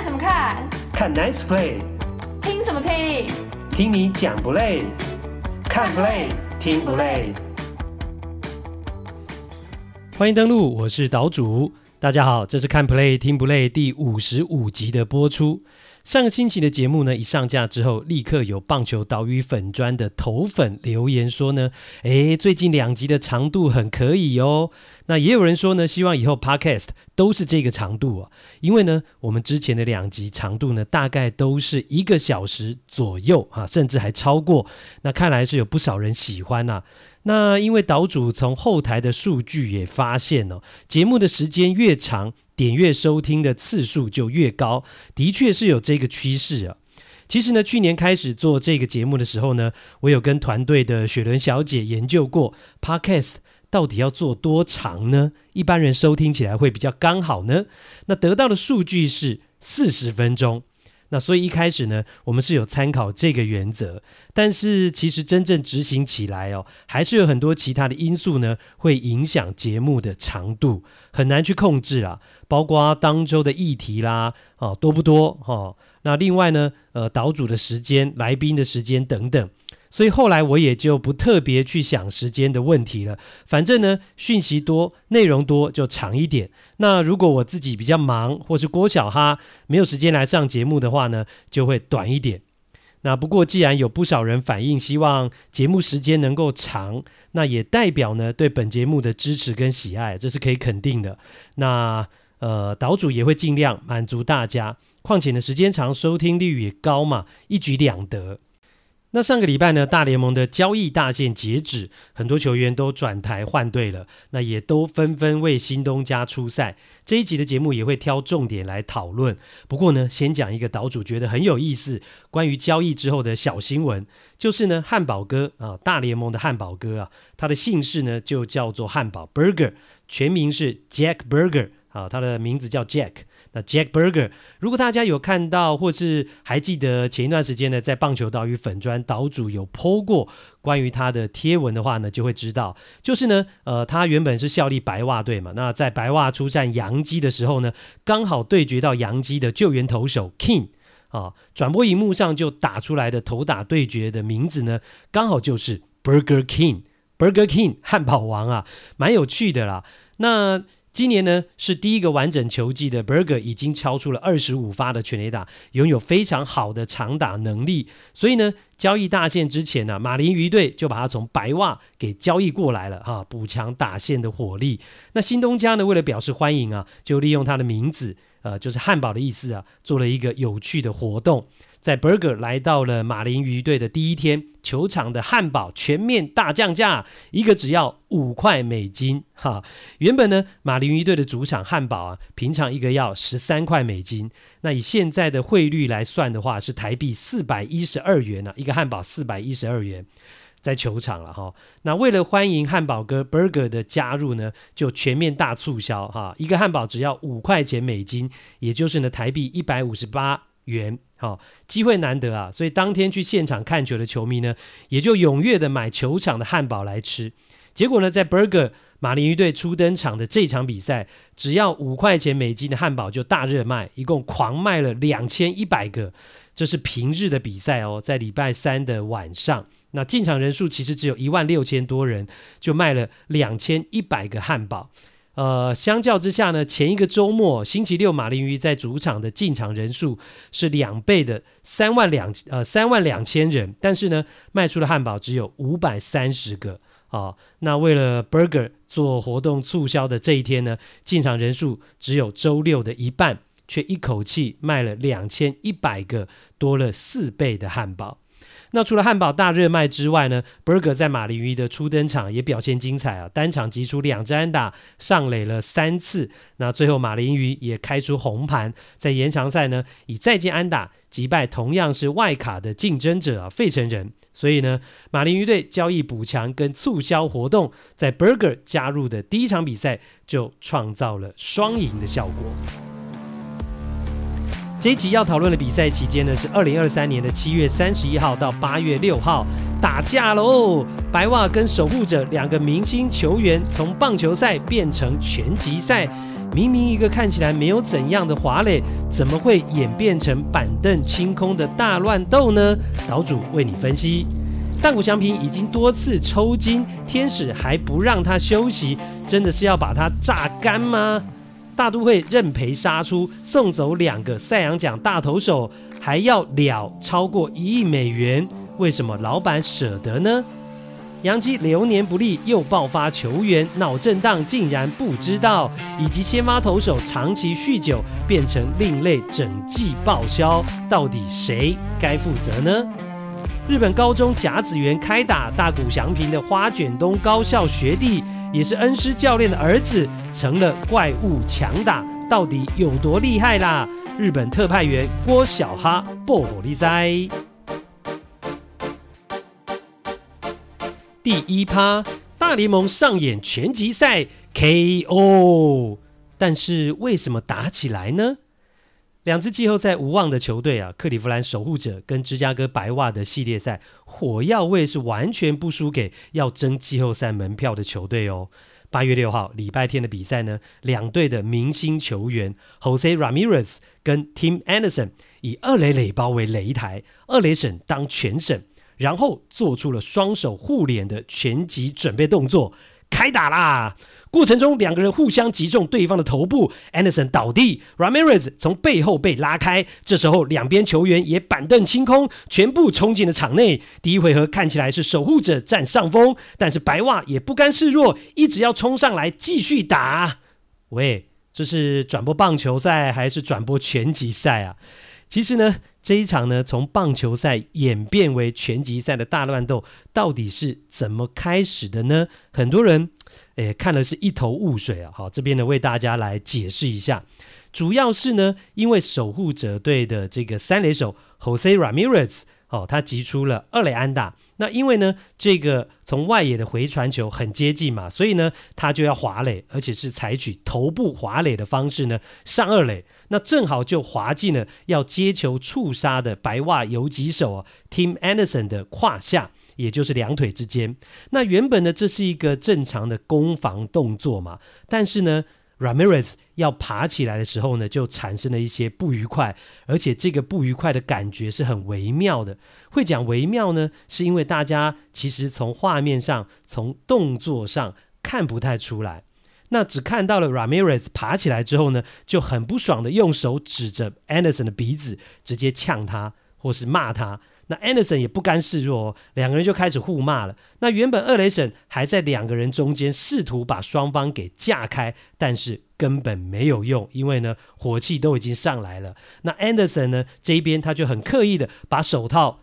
看什么看？看 Nice Play。听什么听？听你讲不累？看 Play 听不累？欢迎登录，我是岛主。大家好，这是看 Play 听不累第五十五集的播出。上个星期的节目呢，一上架之后，立刻有棒球岛屿粉砖的头粉留言说呢，诶，最近两集的长度很可以哦。那也有人说呢，希望以后 Podcast 都是这个长度啊，因为呢，我们之前的两集长度呢，大概都是一个小时左右啊，甚至还超过。那看来是有不少人喜欢呐、啊。那因为岛主从后台的数据也发现哦，节目的时间越长，点阅收听的次数就越高，的确是有这个趋势啊。其实呢，去年开始做这个节目的时候呢，我有跟团队的雪伦小姐研究过，Podcast 到底要做多长呢？一般人收听起来会比较刚好呢？那得到的数据是四十分钟。那所以一开始呢，我们是有参考这个原则，但是其实真正执行起来哦，还是有很多其他的因素呢，会影响节目的长度，很难去控制啊，包括当周的议题啦，哦，多不多哈、哦？那另外呢，呃，岛主的时间、来宾的时间等等。所以后来我也就不特别去想时间的问题了，反正呢，讯息多、内容多就长一点。那如果我自己比较忙，或是郭小哈没有时间来上节目的话呢，就会短一点。那不过既然有不少人反映希望节目时间能够长，那也代表呢对本节目的支持跟喜爱，这是可以肯定的。那呃，岛主也会尽量满足大家。况且呢，时间长，收听率也高嘛，一举两得。那上个礼拜呢，大联盟的交易大限截止，很多球员都转台换队了，那也都纷纷为新东家出赛。这一集的节目也会挑重点来讨论。不过呢，先讲一个岛主觉得很有意思，关于交易之后的小新闻，就是呢，汉堡哥啊，大联盟的汉堡哥啊，他的姓氏呢就叫做汉堡 Burger，全名是 Jack Burger。啊，他的名字叫 Jack。那 Jack Berger，如果大家有看到或是还记得前一段时间呢，在棒球岛屿粉砖岛主有 po 过关于他的贴文的话呢，就会知道，就是呢，呃，他原本是效力白袜队嘛。那在白袜出战洋基的时候呢，刚好对决到洋基的救援投手 King 啊，转播荧幕上就打出来的投打对决的名字呢，刚好就是 Burger King，Burger King 汉堡王啊，蛮有趣的啦。那今年呢，是第一个完整球季的 Burger 已经敲出了二十五发的全垒打，拥有非常好的长打能力。所以呢，交易大限之前呢、啊，马林鱼队就把他从白袜给交易过来了哈，补强打线的火力。那新东家呢，为了表示欢迎啊，就利用他的名字，呃，就是汉堡的意思啊，做了一个有趣的活动。在 Burger 来到了马林鱼队的第一天，球场的汉堡全面大降价，一个只要五块美金。哈，原本呢，马林鱼队的主场汉堡啊，平常一个要十三块美金。那以现在的汇率来算的话，是台币四百一十二元呢、啊，一个汉堡四百一十二元，在球场了哈。那为了欢迎汉堡哥 Burger 的加入呢，就全面大促销哈，一个汉堡只要五块钱美金，也就是呢台币一百五十八元。好，机会难得啊，所以当天去现场看球的球迷呢，也就踊跃的买球场的汉堡来吃。结果呢，在 Burger 马林鱼队初登场的这场比赛，只要五块钱美金的汉堡就大热卖，一共狂卖了两千一百个。这是平日的比赛哦，在礼拜三的晚上，那进场人数其实只有一万六千多人，就卖了两千一百个汉堡。呃，相较之下呢，前一个周末星期六马林鱼在主场的进场人数是两倍的三万两呃三万两千人，但是呢，卖出的汉堡只有五百三十个啊、哦。那为了 Burger 做活动促销的这一天呢，进场人数只有周六的一半，却一口气卖了两千一百个，多了四倍的汉堡。那除了汉堡大热卖之外呢，Burger 在马林鱼的初登场也表现精彩啊，单场击出两支安打，上垒了三次。那最后马林鱼也开出红盘，在延长赛呢以再见安打击败同样是外卡的竞争者啊费城人。所以呢，马林鱼队交易补强跟促销活动，在 Burger 加入的第一场比赛就创造了双赢的效果。这一集要讨论的比赛期间呢，是二零二三年的七月三十一号到八月六号，打架喽！白袜跟守护者两个明星球员从棒球赛变成拳击赛，明明一个看起来没有怎样的华磊，怎么会演变成板凳清空的大乱斗呢？岛主为你分析。大谷翔平已经多次抽筋，天使还不让他休息，真的是要把他榨干吗？大都会认赔杀出，送走两个赛扬奖大投手，还要了超过一亿美元，为什么老板舍得呢？洋基流年不利，又爆发球员脑震荡，竟然不知道，以及先发投手长期酗酒变成另类整季报销，到底谁该负责呢？日本高中甲子园开打，大谷翔平的花卷东高校学弟，也是恩师教练的儿子，成了怪物强打，到底有多厉害啦？日本特派员郭小哈爆火力哉！第一趴，大联盟上演拳击赛 KO，但是为什么打起来呢？两支季后赛无望的球队啊，克利夫兰守护者跟芝加哥白袜的系列赛，火药味是完全不输给要争季后赛门票的球队哦。八月六号礼拜天的比赛呢，两队的明星球员 Jose Ramirez 跟 Tim Anderson 以二垒垒包为擂台，二垒审当拳审。然后做出了双手护脸的拳击准备动作，开打啦！过程中两个人互相击中对方的头部，Anderson 倒地，Ramirez 从背后被拉开。这时候两边球员也板凳清空，全部冲进了场内。第一回合看起来是守护者占上风，但是白袜也不甘示弱，一直要冲上来继续打。喂，这是转播棒球赛还是转播拳击赛啊？其实呢，这一场呢，从棒球赛演变为拳击赛的大乱斗，到底是怎么开始的呢？很多人，诶，看了是一头雾水啊。好，这边呢，为大家来解释一下，主要是呢，因为守护者队的这个三垒手 Jose Ramirez。哦，他击出了二垒安打。那因为呢，这个从外野的回传球很接近嘛，所以呢，他就要滑垒，而且是采取头部滑垒的方式呢上二垒。那正好就滑进了要接球触杀的白袜游击手啊，Tim Anderson 的胯下，也就是两腿之间。那原本呢，这是一个正常的攻防动作嘛，但是呢。Ramirez 要爬起来的时候呢，就产生了一些不愉快，而且这个不愉快的感觉是很微妙的。会讲微妙呢，是因为大家其实从画面上、从动作上看不太出来，那只看到了 Ramirez 爬起来之后呢，就很不爽的用手指着 Anderson 的鼻子，直接呛他或是骂他。那 Anderson 也不甘示弱，哦两个人就开始互骂了。那原本二雷神还在两个人中间试图把双方给架开，但是根本没有用，因为呢火气都已经上来了。那 Anderson 呢这一边他就很刻意的把手套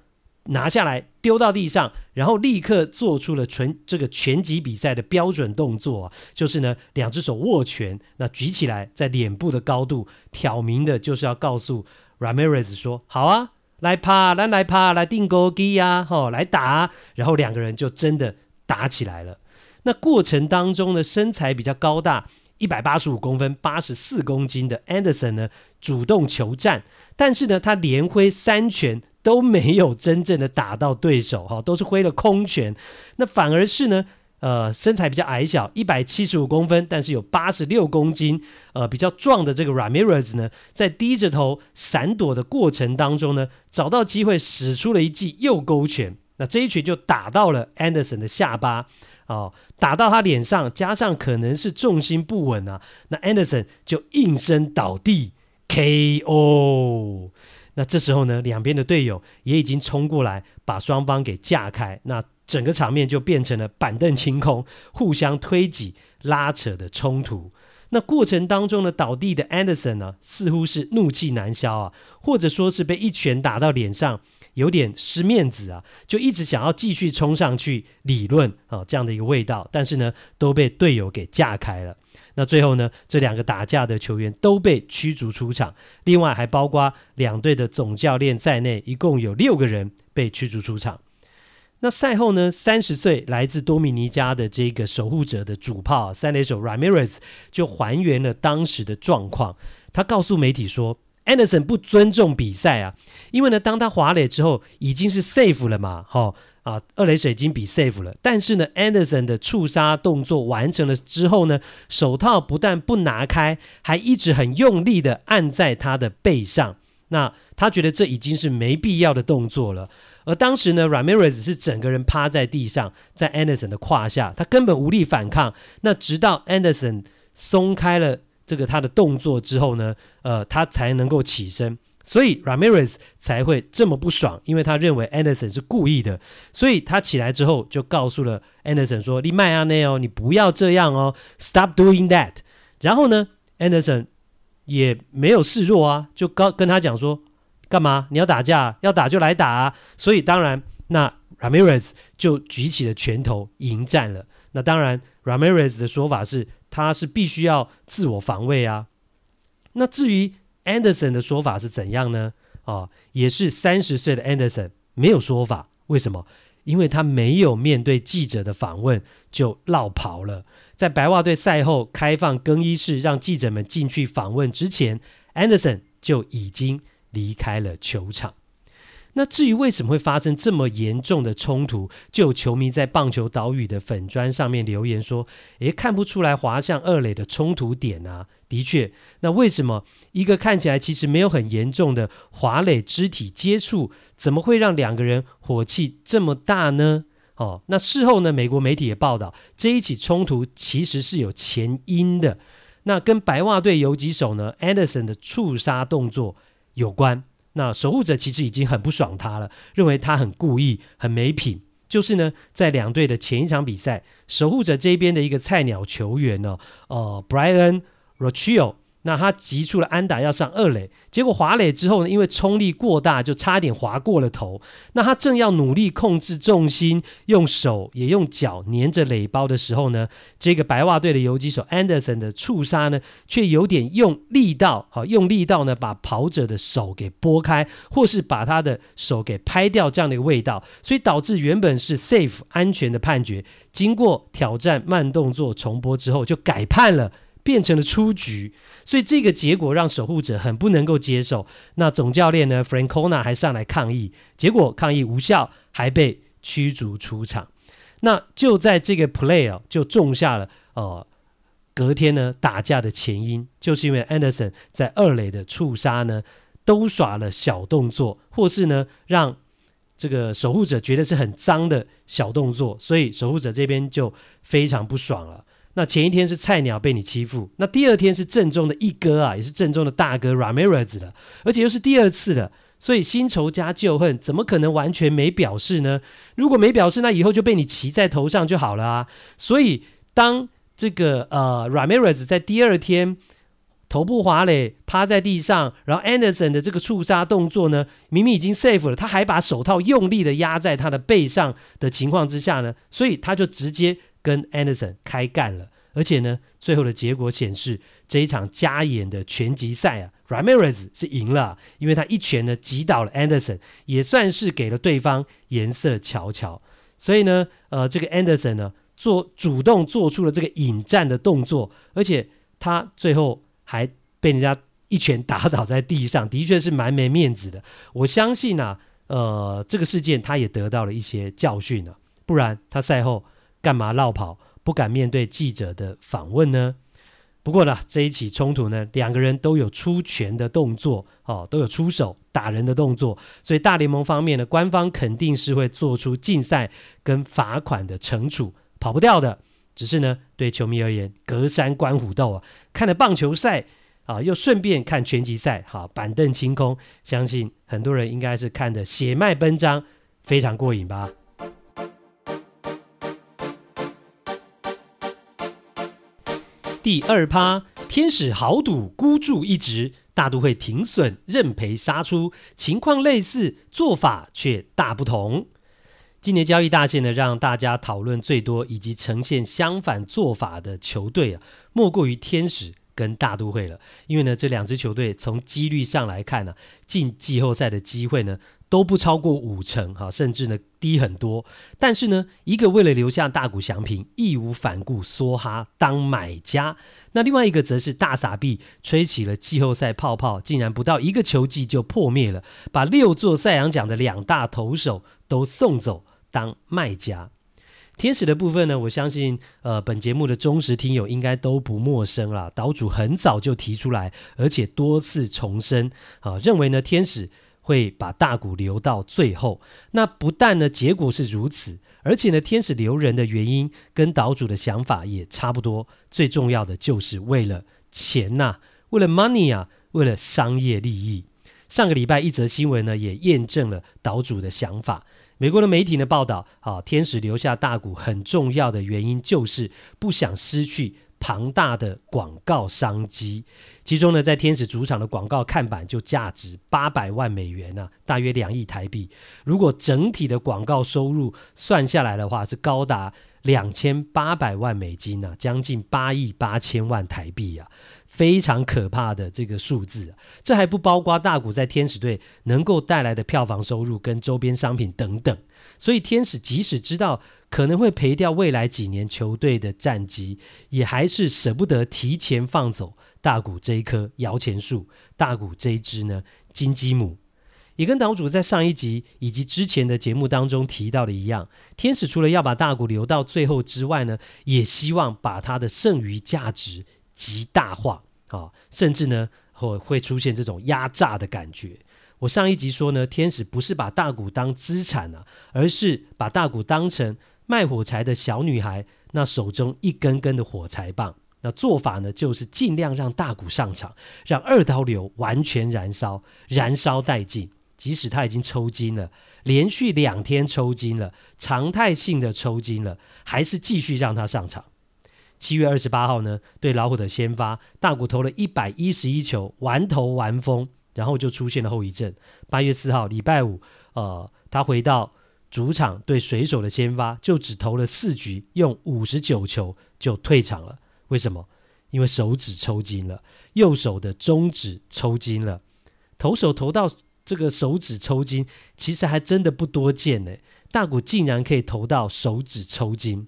拿下来丢到地上，然后立刻做出了拳这个拳击比赛的标准动作，就是呢两只手握拳，那举起来在脸部的高度，挑明的就是要告诉 Ramirez 说好啊。来趴，来来趴，来定勾机呀，吼，来打，然后两个人就真的打起来了。那过程当中呢，身材比较高大，一百八十五公分，八十四公斤的 Anderson 呢，主动求战，但是呢，他连挥三拳都没有真正的打到对手，哈，都是挥了空拳。那反而是呢。呃，身材比较矮小，一百七十五公分，但是有八十六公斤，呃，比较壮的这个 Ramirez 呢，在低着头闪躲的过程当中呢，找到机会使出了一记右勾拳，那这一拳就打到了 Anderson 的下巴，哦，打到他脸上，加上可能是重心不稳啊，那 Anderson 就应声倒地 KO。那这时候呢，两边的队友也已经冲过来，把双方给架开，那。整个场面就变成了板凳清空、互相推挤、拉扯的冲突。那过程当中呢，倒地的 Anderson 呢，似乎是怒气难消啊，或者说是被一拳打到脸上，有点失面子啊，就一直想要继续冲上去理论啊，这样的一个味道。但是呢，都被队友给架开了。那最后呢，这两个打架的球员都被驱逐出场，另外还包括两队的总教练在内，一共有六个人被驱逐出场。那赛后呢，三十岁来自多米尼加的这个守护者的主炮三垒手 Ramirez 就还原了当时的状况。他告诉媒体说，Anderson 不尊重比赛啊，因为呢，当他滑垒之后已经是 safe 了嘛，哈、哦，啊，二垒手已经比 safe 了，但是呢，Anderson 的触杀动作完成了之后呢，手套不但不拿开，还一直很用力的按在他的背上。那他觉得这已经是没必要的动作了。而当时呢，Ramirez 是整个人趴在地上，在 Anderson 的胯下，他根本无力反抗。那直到 Anderson 松开了这个他的动作之后呢，呃，他才能够起身。所以 Ramirez 才会这么不爽，因为他认为 Anderson 是故意的，所以他起来之后就告诉了 Anderson 说：“你迈阿内哦，你不要这样哦，Stop doing that。”然后呢，Anderson 也没有示弱啊，就告跟他讲说：“干嘛？你要打架？要打就来打啊！”所以当然，那 Ramirez 就举起了拳头迎战了。那当然，Ramirez 的说法是他是必须要自我防卫啊。那至于 Anderson 的说法是怎样呢？啊，也是三十岁的 Anderson 没有说法，为什么？因为他没有面对记者的访问就落跑了。在白袜队赛后开放更衣室让记者们进去访问之前，Anderson 就已经离开了球场。那至于为什么会发生这么严重的冲突，就有球迷在棒球岛屿的粉砖上面留言说：“诶，看不出来滑向二垒的冲突点啊。”的确，那为什么一个看起来其实没有很严重的滑垒肢体接触，怎么会让两个人火气这么大呢？哦，那事后呢，美国媒体也报道，这一起冲突其实是有前因的，那跟白袜队游击手呢，Anderson 的触杀动作有关。那守护者其实已经很不爽他了，认为他很故意、很没品。就是呢，在两队的前一场比赛，守护者这边的一个菜鸟球员呢，呃，Brian Rocchio。那他急出了安打要上二垒，结果滑垒之后呢，因为冲力过大，就差点滑过了头。那他正要努力控制重心，用手也用脚黏着垒包的时候呢，这个白袜队的游击手 Anderson 的触杀呢，却有点用力道，好用力道呢，把跑者的手给拨开，或是把他的手给拍掉这样的一个味道，所以导致原本是 safe 安全的判决，经过挑战慢动作重播之后，就改判了。变成了出局，所以这个结果让守护者很不能够接受。那总教练呢，Francona 还上来抗议，结果抗议无效，还被驱逐出场。那就在这个 play 哦，就种下了呃隔天呢打架的前因，就是因为 Anderson 在二垒的触杀呢，都耍了小动作，或是呢让这个守护者觉得是很脏的小动作，所以守护者这边就非常不爽了。那前一天是菜鸟被你欺负，那第二天是正中的一哥啊，也是正中的大哥 Ramirez 了，而且又是第二次了，所以新仇加旧恨，怎么可能完全没表示呢？如果没表示，那以后就被你骑在头上就好了啊。所以当这个呃 Ramirez 在第二天头部滑垒趴在地上，然后 Anderson 的这个触杀动作呢，明明已经 safe 了，他还把手套用力的压在他的背上的情况之下呢，所以他就直接。跟 Anderson 开干了，而且呢，最后的结果显示，这一场加演的拳击赛啊，Ramirez 是赢了，因为他一拳呢击倒了 Anderson，也算是给了对方颜色瞧瞧。所以呢，呃，这个 Anderson 呢做主动做出了这个引战的动作，而且他最后还被人家一拳打倒在地上，的确是蛮没面子的。我相信啊，呃，这个事件他也得到了一些教训了，不然他赛后。干嘛落跑？不敢面对记者的访问呢？不过呢，这一起冲突呢，两个人都有出拳的动作，哦，都有出手打人的动作，所以大联盟方面呢，官方肯定是会做出禁赛跟罚款的惩处，跑不掉的。只是呢，对球迷而言，隔山观虎斗啊，看了棒球赛啊，又顺便看拳击赛，好，啊，板凳清空，相信很多人应该是看得血脉奔张，非常过瘾吧。第二趴，天使豪赌孤注一掷，大都会停损认赔杀出，情况类似，做法却大不同。今年交易大限呢，让大家讨论最多以及呈现相反做法的球队啊，莫过于天使跟大都会了。因为呢，这两支球队从几率上来看呢，进季后赛的机会呢，都不超过五成哈，甚至呢低很多。但是呢，一个为了留下大谷翔平，义无反顾梭哈当买家；那另外一个则是大傻逼，吹起了季后赛泡泡，竟然不到一个球季就破灭了，把六座赛扬奖的两大投手都送走，当卖家。天使的部分呢，我相信呃本节目的忠实听友应该都不陌生啦。岛主很早就提出来，而且多次重申啊，认为呢天使会把大股留到最后。那不但呢结果是如此，而且呢天使留人的原因跟岛主的想法也差不多。最重要的就是为了钱呐、啊，为了 money 啊，为了商业利益。上个礼拜一则新闻呢也验证了岛主的想法。美国的媒体呢报道，啊，天使留下大股很重要的原因就是不想失去庞大的广告商机。其中呢，在天使主场的广告看板就价值八百万美元呢、大约两亿台币。如果整体的广告收入算下来的话，是高达两千八百万美金呢、啊，将近八亿八千万台币啊。非常可怕的这个数字，这还不包括大谷在天使队能够带来的票房收入跟周边商品等等。所以天使即使知道可能会赔掉未来几年球队的战绩，也还是舍不得提前放走大谷这一棵摇钱树，大谷这一只呢金鸡母。也跟岛主在上一集以及之前的节目当中提到的一样，天使除了要把大谷留到最后之外呢，也希望把他的剩余价值极大化。啊，甚至呢，会会出现这种压榨的感觉。我上一集说呢，天使不是把大谷当资产啊，而是把大谷当成卖火柴的小女孩，那手中一根根的火柴棒。那做法呢，就是尽量让大谷上场，让二刀流完全燃烧，燃烧殆尽。即使他已经抽筋了，连续两天抽筋了，常态性的抽筋了，还是继续让他上场。七月二十八号呢，对老虎的先发，大谷投了一百一十一球，完投完封，然后就出现了后遗症。八月四号礼拜五，呃，他回到主场对水手的先发，就只投了四局，用五十九球就退场了。为什么？因为手指抽筋了，右手的中指抽筋了。投手投到这个手指抽筋，其实还真的不多见呢。大谷竟然可以投到手指抽筋。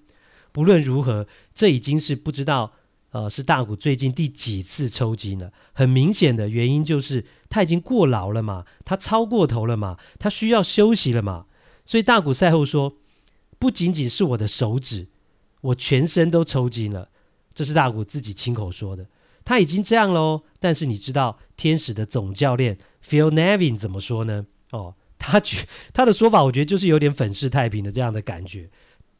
不论如何，这已经是不知道，呃，是大谷最近第几次抽筋了。很明显的原因就是他已经过劳了嘛，他操过头了嘛，他需要休息了嘛。所以大谷赛后说，不仅仅是我的手指，我全身都抽筋了。这是大谷自己亲口说的。他已经这样喽，但是你知道天使的总教练 Phil Nevin 怎么说呢？哦，他觉他的说法，我觉得就是有点粉饰太平的这样的感觉。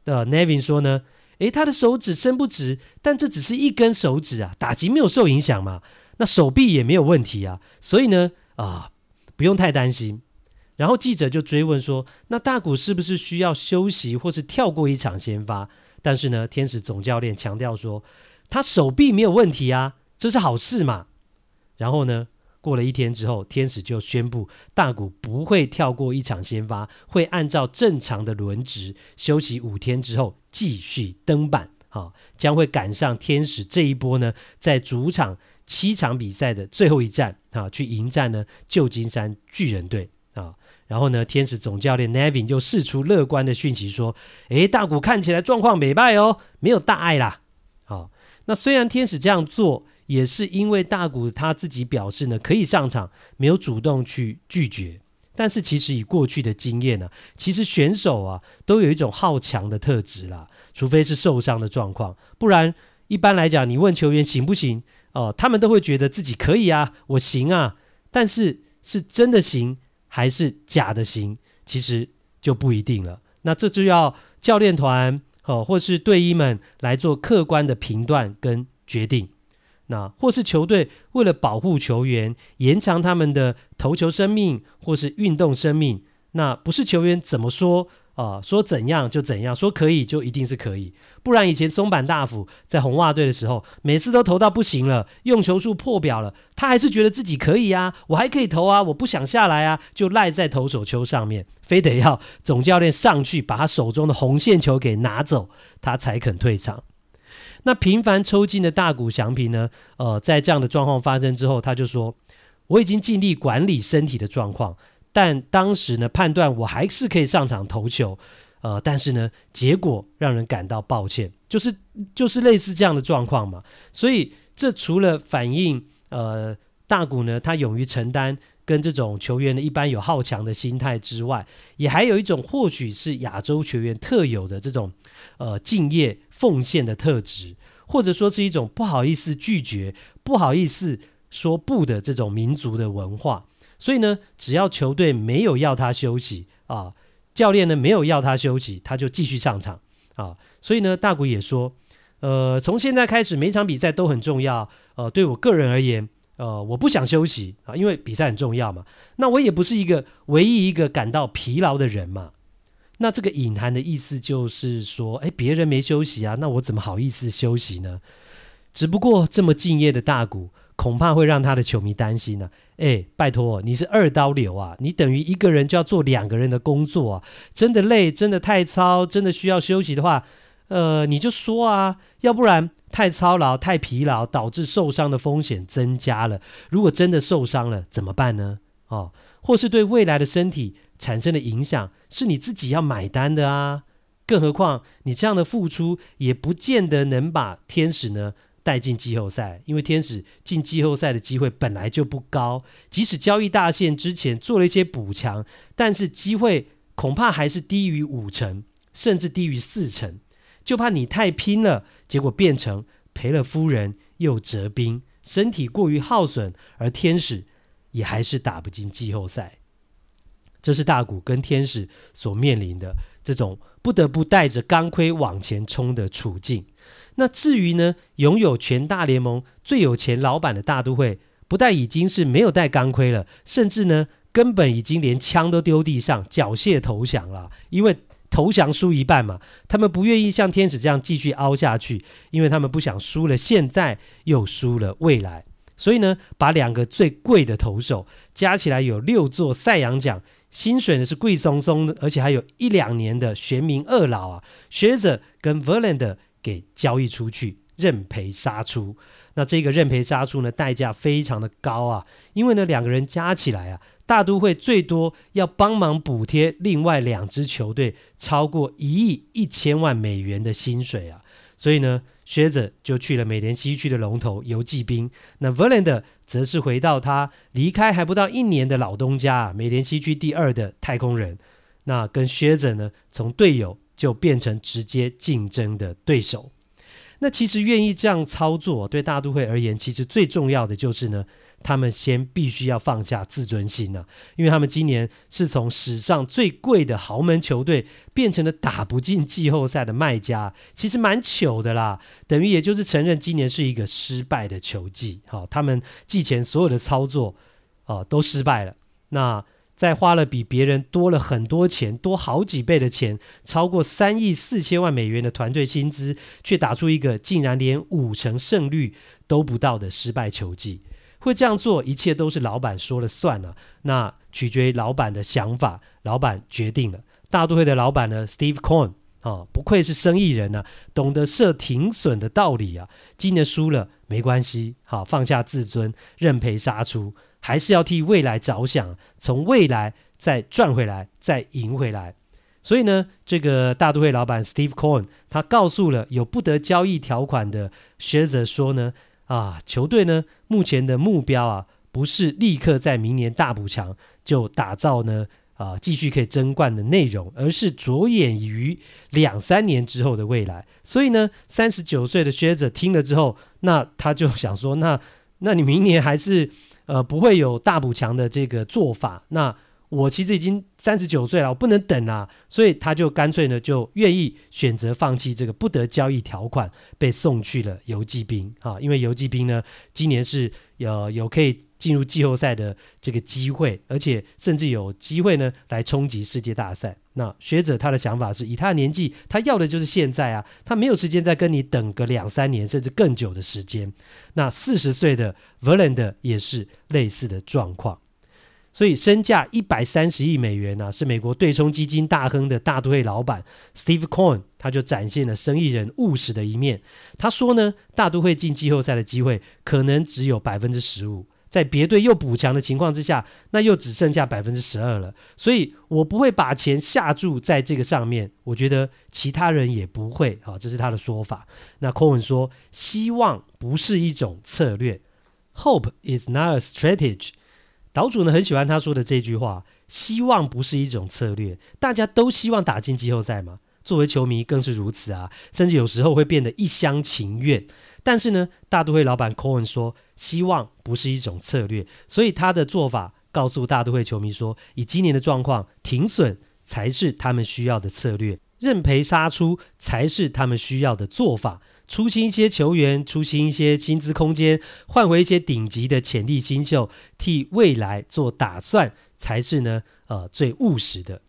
呃，Nevin 说呢。诶，他的手指伸不直，但这只是一根手指啊，打击没有受影响嘛，那手臂也没有问题啊，所以呢，啊，不用太担心。然后记者就追问说，那大谷是不是需要休息或是跳过一场先发？但是呢，天使总教练强调说，他手臂没有问题啊，这是好事嘛。然后呢，过了一天之后，天使就宣布大谷不会跳过一场先发，会按照正常的轮值休息五天之后继续登板。好、哦，将会赶上天使这一波呢，在主场七场比赛的最后一战啊、去迎战呢旧金山巨人队啊、然后呢，天使总教练 Nevin 又释出乐观的讯息说：“诶，大谷看起来状况美败哦，没有大碍啦。哦”好，那虽然天使这样做。也是因为大谷他自己表示呢，可以上场，没有主动去拒绝。但是其实以过去的经验呢、其实选手啊都有一种好强的特质啦，除非是受伤的状况，不然一般来讲，你问球员行不行哦、他们都会觉得自己可以啊，我行啊。但是是真的行还是假的行，其实就不一定了。那这就要教练团哦、或是队医们来做客观的评断跟决定。那或是球队为了保护球员，延长他们的投球生命，或是运动生命，那不是球员怎么说啊、呃？说怎样就怎样，说可以就一定是可以。不然以前松坂大辅在红袜队的时候，每次都投到不行了，用球数破表了，他还是觉得自己可以啊，我还可以投啊，我不想下来啊，就赖在投手丘上面，非得要总教练上去把他手中的红线球给拿走，他才肯退场。那频繁抽筋的大谷翔平呢？呃，在这样的状况发生之后，他就说：“我已经尽力管理身体的状况，但当时呢，判断我还是可以上场投球。呃，但是呢，结果让人感到抱歉，就是就是类似这样的状况嘛。所以这除了反映呃大谷呢，他勇于承担跟这种球员呢一般有好强的心态之外，也还有一种或许是亚洲球员特有的这种呃敬业奉献的特质，或者说是一种不好意思拒绝、不好意思说不的这种民族的文化。所以呢，只要球队没有要他休息啊，教练呢没有要他休息，他就继续上场啊。所以呢，大谷也说。呃，从现在开始，每场比赛都很重要。呃，对我个人而言，呃，我不想休息啊，因为比赛很重要嘛。那我也不是一个唯一一个感到疲劳的人嘛。那这个隐含的意思就是说，哎，别人没休息啊，那我怎么好意思休息呢？只不过这么敬业的大谷，恐怕会让他的球迷担心呢、哎，拜托，你是二刀流啊，你等于一个人就要做两个人的工作啊，真的累，真的太操，真的需要休息的话。呃，你就说啊，要不然太操劳、太疲劳，导致受伤的风险增加了。如果真的受伤了，怎么办呢？哦，或是对未来的身体产生的影响，是你自己要买单的啊。更何况你这样的付出，也不见得能把天使呢带进季后赛，因为天使进季后赛的机会本来就不高。即使交易大限之前做了一些补强，但是机会恐怕还是低于五成，甚至低于四成。就怕你太拼了，结果变成赔了夫人又折兵，身体过于耗损，而天使也还是打不进季后赛。这是大谷跟天使所面临的这种不得不带着钢盔往前冲的处境。那至于呢，拥有全大联盟最有钱老板的大都会，不但已经是没有带钢盔了，甚至呢，根本已经连枪都丢地上，缴械投降了，因为。投降输一半嘛，他们不愿意像天使这样继续凹下去，因为他们不想输了现在又输了未来，所以呢，把两个最贵的投手加起来有六座赛扬奖，薪水呢是贵松松的，而且还有一两年的玄冥二老啊学者跟 Verland 给交易出去，认赔杀出。那这个认赔杀出呢，代价非常的高啊，因为呢两个人加起来啊。大都会最多要帮忙补贴另外两支球队超过一亿一千万美元的薪水啊，所以呢，靴子就去了美联西区的龙头游骑兵，那 Verlander 则是回到他离开还不到一年的老东家，美联西区第二的太空人，那跟靴子呢，从队友就变成直接竞争的对手。那其实愿意这样操作，对大都会而言，其实最重要的就是呢。他们先必须要放下自尊心、啊，因为他们今年是从史上最贵的豪门球队变成了打不进季后赛的卖家，其实蛮糗的啦。等于也就是承认今年是一个失败的球季，好、他们季前所有的操作哦都失败了。那在花了比别人多了很多钱，多好几倍的钱，超过三亿四千万美元的团队薪资，却打出一个竟然连五成胜率都不到的失败球季。会这样做，一切都是老板说了算了。那取决于老板的想法，老板决定了。大都会的老板呢，Steve Cohen 啊，不愧是生意人呢、啊，懂得设停损的道理啊。今年输了没关系，好，放下自尊，认赔杀出，还是要替未来着想，从未来再赚回来，再赢回来。所以呢，这个大都会老板 Steve Cohen 他告诉了有不得交易条款的 Scherzer 说呢。啊，球队呢，目前的目标啊，不是立刻在明年大补强就打造呢啊，继续可以争冠的内容，而是着眼于两三年之后的未来。所以呢，三十九岁的薛泽听了之后，那他就想说，那那你明年还是呃不会有大补强的这个做法，那。我其实已经三十九岁了，我不能等啊，所以他就干脆呢，就愿意选择放弃这个不得交易条款，被送去了游骑兵啊。因为游骑兵呢，今年是有有可以进入季后赛的这个机会，而且甚至有机会呢来冲击世界大赛。那学者他的想法是以他的年纪，他要的就是现在啊，他没有时间再跟你等个两三年甚至更久的时间。那四十岁的 Verland 也是类似的状况。所以身价一百三十亿美元呢、是美国对冲基金大亨的大都会老板 Steve Cohen，他就展现了生意人务实的一面。他说呢，大都会进季后赛的机会可能只有百分之十五，在别队又补强的情况之下，那又只剩下百分之十二了。所以我不会把钱下注在这个上面，我觉得其他人也不会。好，这是他的说法。那 Cohen 说，希望不是一种策略，Hope is not a strategy。岛主呢很喜欢他说的这句话：希望不是一种策略，大家都希望打进季后赛嘛。作为球迷更是如此啊，甚至有时候会变得一厢情愿。但是呢，大都会老板 Cohen 说，希望不是一种策略，所以他的做法告诉大都会球迷说，以今年的状况，停损才是他们需要的策略，认赔杀出才是他们需要的做法。出清一些球员，出清一些薪资空间，换回一些顶级的潜力新秀，替未来做打算，才是呢，呃，最务实的。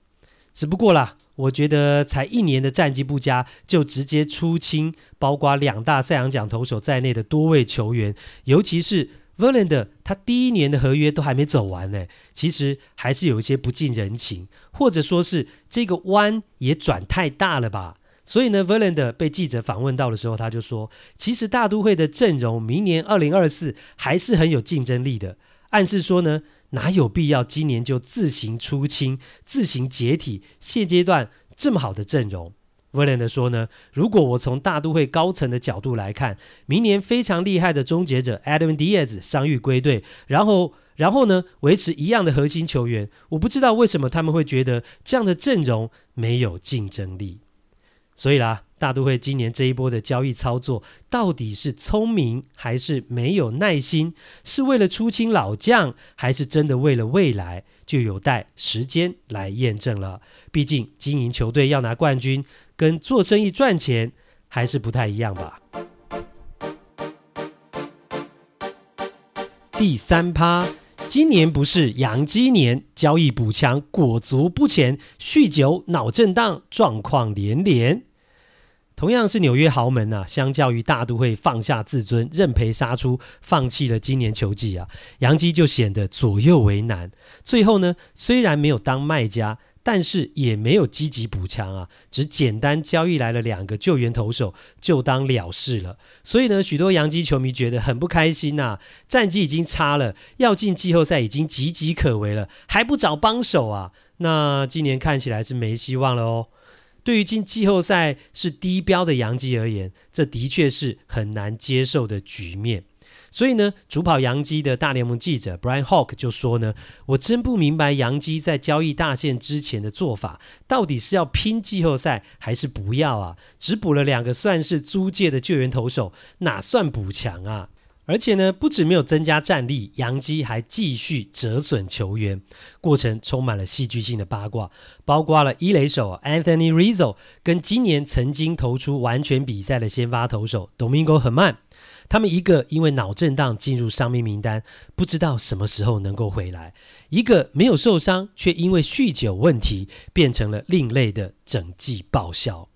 只不过啦，我觉得才一年的战绩不佳，就直接出清包括两大赛扬奖投手在内的多位球员，尤其是 Verlander，他第一年的合约都还没走完呢，其实还是有一些不近人情，或者说是这个弯也转太大了吧。所以呢，Verlander 被记者访问到的时候，他就说：“其实大都会的阵容明年二零二四还是很有竞争力的。”暗示说呢，哪有必要今年就自行出清、自行解体？现阶段这么好的阵容，Verlander 说呢，如果我从大都会高层的角度来看，明年非常厉害的终结者 Adam Diaz 伤愈归队，然后然后呢，维持一样的核心球员，我不知道为什么他们会觉得这样的阵容没有竞争力。所以啦，大都会今年这一波的交易操作，到底是聪明还是没有耐心？是为了出清老将，还是真的为了未来？就有待时间来验证了。毕竟经营球队要拿冠军，跟做生意赚钱还是不太一样吧。第三趴，今年不是洋基年，交易补强裹足不前，酗酒脑震荡，状况连连。同样是纽约豪门啊，相较于大都会放下自尊、认赔杀出、放弃了今年球季啊，洋基就显得左右为难。最后呢，虽然没有当卖家，但是也没有积极补强啊，只简单交易来了两个救援投手，就当了事了。所以呢，许多洋基球迷觉得很不开心呐、啊，战绩已经差了，要进季后赛已经岌岌可危了，还不找帮手啊？那今年看起来是没希望了哦。对于进季后赛是低标的洋基而言，这的确是很难接受的局面。所以呢，主跑洋基的大联盟记者 Brian Hawk 就说呢：“我真不明白洋基在交易大限之前的做法，到底是要拼季后赛还是不要啊？只补了两个算是租借的救援投手，哪算补强啊？”而且呢，不止没有增加战力，洋基还继续折损球员，过程充满了戏剧性的八卦，包括了一垒手 Anthony Rizzo 跟今年曾经投出完全比赛的先发投手 Domingo Germán，他们一个因为脑震荡进入伤病名单，不知道什么时候能够回来；一个没有受伤，却因为酗酒问题变成了另类的整季报销。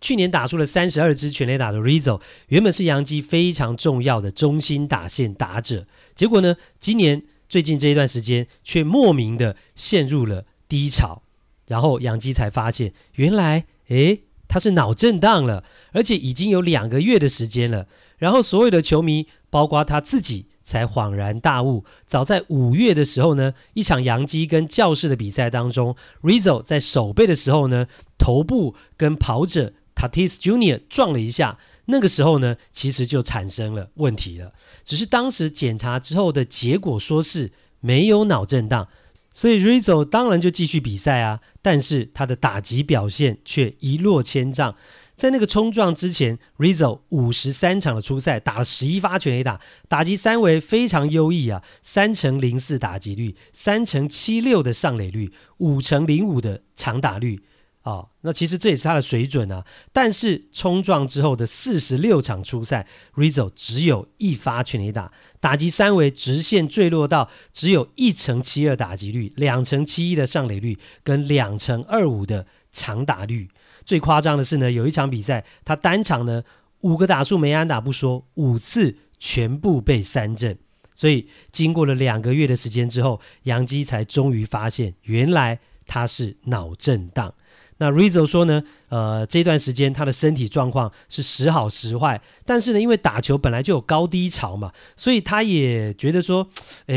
去年打出了三十二支全垒打的 Rizzo，原本是洋基非常重要的中心打线打者，结果呢，今年最近这一段时间却莫名的陷入了低潮，然后洋基才发现，原来，诶，他是脑震荡了，而且已经有两个月的时间了。然后所有的球迷，包括他自己，才恍然大悟。早在五月的时候呢，一场洋基跟教士的比赛当中，Rizzo 在守备的时候呢，头部跟跑者。Tatis Junior 撞了一下，那个时候呢，其实就产生了问题了。只是当时检查之后的结果说是没有脑震荡，所以 Rizzo 当然就继续比赛啊。但是他的打击表现却一落千丈。在那个冲撞之前，Rizzo 五十三场的初赛打了十一发全垒打，打击三围非常优异啊，三成零四打击率，三成七六的上垒率，五成零五的长打率。哦，那其实这也是他的水准啊。但是冲撞之后的四十六场初赛，Rizzo 只有一发全垒打，打击三围直线坠落到只有一成七二打击率，两成七一的上垒率，跟两成二五的长打率。最夸张的是呢，有一场比赛，他单场呢五个打数没安打不说，五次全部被三振。所以经过了两个月的时间之后，杨基才终于发现，原来他是脑震荡。那 Rizzo 说呢，呃，这段时间他的身体状况是时好时坏，但是呢，因为打球本来就有高低潮嘛，所以他也觉得说，呃，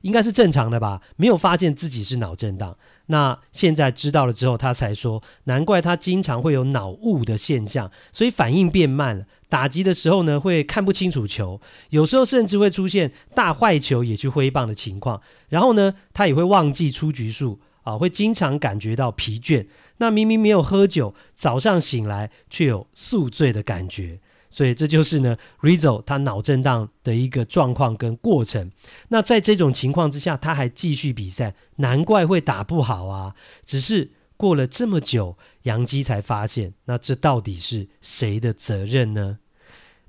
应该是正常的吧，没有发现自己是脑震荡。那现在知道了之后，他才说，难怪他经常会有脑雾的现象，所以反应变慢了。打击的时候呢，会看不清楚球，有时候甚至会出现大坏球也去挥棒的情况。然后呢，他也会忘记出局数啊，会经常感觉到疲倦。那明明没有喝酒，早上醒来却有宿醉的感觉。所以这就是呢，Rizzo 他脑震荡的一个状况跟过程。那在这种情况之下，他还继续比赛，难怪会打不好啊。只是过了这么久，杨基才发现，那这到底是谁的责任呢？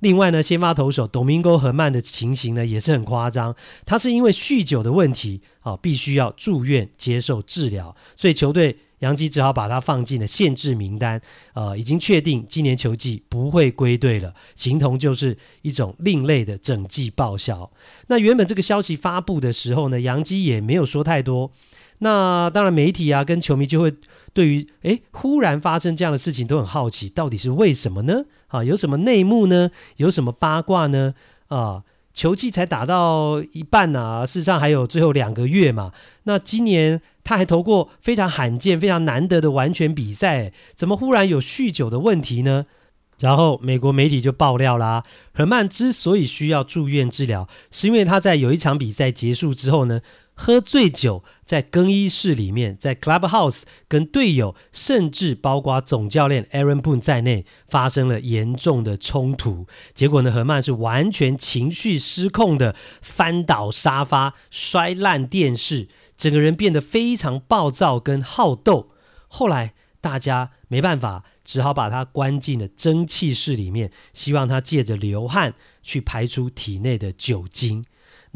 另外呢，先发投手 Domingo Germán 的情形呢也是很夸张，他是因为酗酒的问题啊，必须要住院接受治疗，所以球队。杨基只好把他放进了限制名单，呃，已经确定今年球季不会归队了，形同就是一种另类的整季报销。那原本这个消息发布的时候呢，杨基也没有说太多。那当然，媒体啊跟球迷就会对于诶忽然发生这样的事情都很好奇，到底是为什么呢？啊，有什么内幕呢？有什么八卦呢？啊？球季才打到一半呢、啊，事实上还有最后两个月嘛。那今年他还投过非常罕见、非常难得的完全比赛，怎么忽然有酗酒的问题呢？然后美国媒体就爆料啦，赫曼之所以需要住院治疗，是因为他在有一场比赛结束之后呢。喝醉酒，在更衣室里面，在 Clubhouse 跟队友，甚至包括总教练 Aaron Boone 在内，发生了严重的冲突。结果呢，赫曼是完全情绪失控的，翻倒沙发，摔烂电视，整个人变得非常暴躁跟好斗。后来大家没办法，只好把他关进了蒸汽室里面，希望他借着流汗去排出体内的酒精。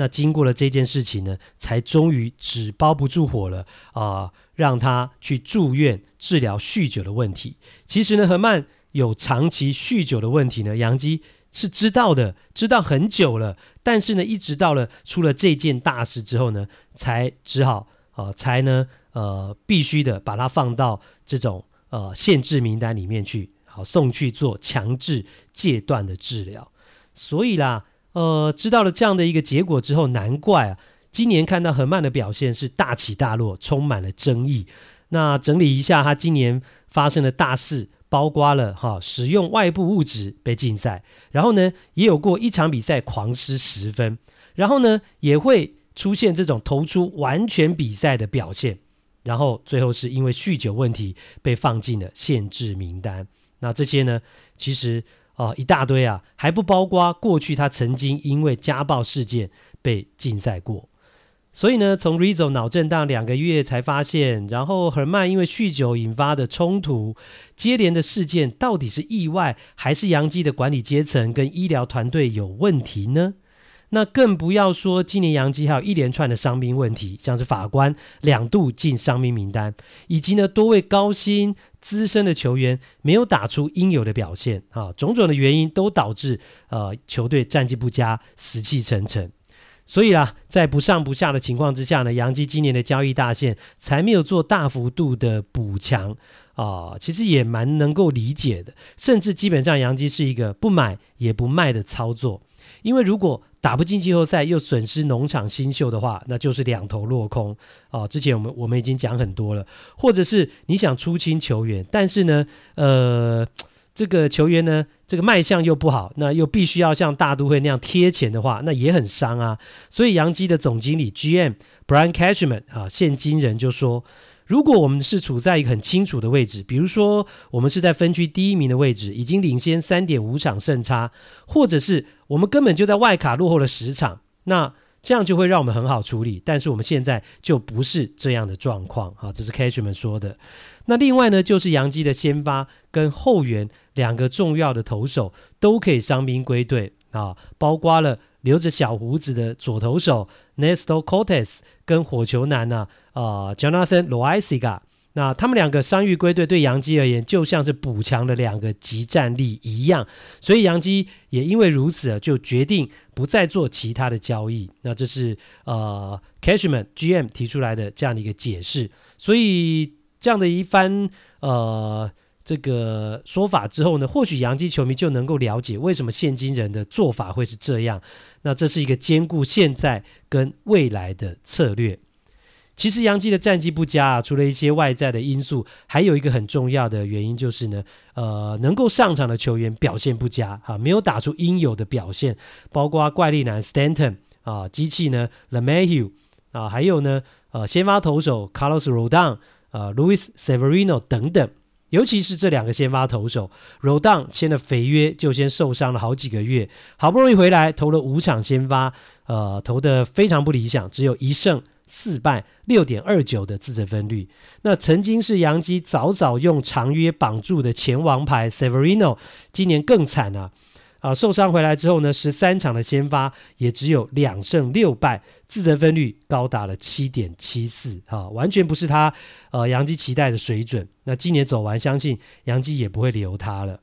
那经过了这件事情呢，才终于纸包不住火了啊、呃，让他去住院治疗酗酒的问题。其实呢，赫曼有长期酗酒的问题呢，杨基是知道的，知道很久了。但是呢，一直到了出了这件大事之后呢，才只好啊、呃，才呢呃，必须的把他放到这种呃限制名单里面去，好送去做强制戒断的治疗。所以啦。呃，知道了这样的一个结果之后，难怪啊，今年看到赫曼的表现是大起大落，充满了争议。那整理一下，他今年发生的大事，包括了哈使用外部物质被禁赛，然后呢，也有过一场比赛狂失十分，然后呢，也会出现这种投出完全比赛的表现，然后最后是因为酗酒问题被放进了限制名单。那这些呢，其实。哦，一大堆啊，还不包括过去他曾经因为家暴事件被禁赛过。所以呢，从 Rizzo 脑震荡两个月才发现，然后赫曼因为酗酒引发的冲突，接连的事件到底是意外，还是杨基的管理阶层跟医疗团队有问题呢？那更不要说今年洋基还有一连串的伤兵问题，像是法官两度进伤兵名单，以及呢多位高薪资深的球员没有打出应有的表现啊，种种的原因都导致呃球队战绩不佳，死气沉沉。所以啦，在不上不下的情况之下呢，洋基今年的交易大限才没有做大幅度的补强啊，其实也蛮能够理解的，甚至基本上洋基是一个不买也不卖的操作。因为如果打不进季后赛又损失农场新秀的话，那就是两头落空哦。之前我们我们已经讲很多了，或者是你想出清球员，但是呢，呃，这个球员呢，这个卖相又不好，那又必须要像大都会那样贴钱的话，那也很伤啊。所以洋基的总经理 GM Brian Cashman 啊，现今人就说。如果我们是处在一个很清楚的位置，比如说我们是在分区第一名的位置，已经领先三点五场胜差，或者是我们根本就在外卡落后了十场，那这样就会让我们很好处理。但是我们现在就不是这样的状况，哈，这是 Cashman 说的。那另外呢，就是洋基的先发跟后援两个重要的投手都可以伤兵归队啊，包括了。留着小胡子的左投手 Nestor Cortez 跟火球男呢，啊、Jonathan l o i s i g a 那他们两个伤愈归队，对杨基而言就像是补强的两个即战力一样，所以杨基也因为如此啊就决定不再做其他的交易。那这是呃 Cashman GM 提出来的这样的一个解释，所以这样的一番呃。这个说法之后呢，或许洋基球迷就能够了解为什么现今人的做法会是这样。那这是一个兼顾现在跟未来的策略。其实洋基的战绩不佳啊，除了一些外在的因素，还有一个很重要的原因就是呢，呃，能够上场的球员表现不佳啊，没有打出应有的表现，包括怪力男 Stanton 啊，机器呢 l e m a h u 啊，还有呢，呃，先发投手 Carlos Rodon 啊，Louis Severino 等等，尤其是这两个先发投手，Rodon 签了肥约就先受伤了好几个月，好不容易回来投了五场先发，呃，投得非常不理想，只有一胜。四败六点二九的自责分率，那曾经是洋基早早用长约绑住的前王牌 Severino，今年更惨啊！啊，受伤回来之后呢，十三场的先发也只有两胜六败，自责分率高达了七点七四，啊，完全不是他呃杨基期待的水准。那今年走完，相信杨基也不会留他了。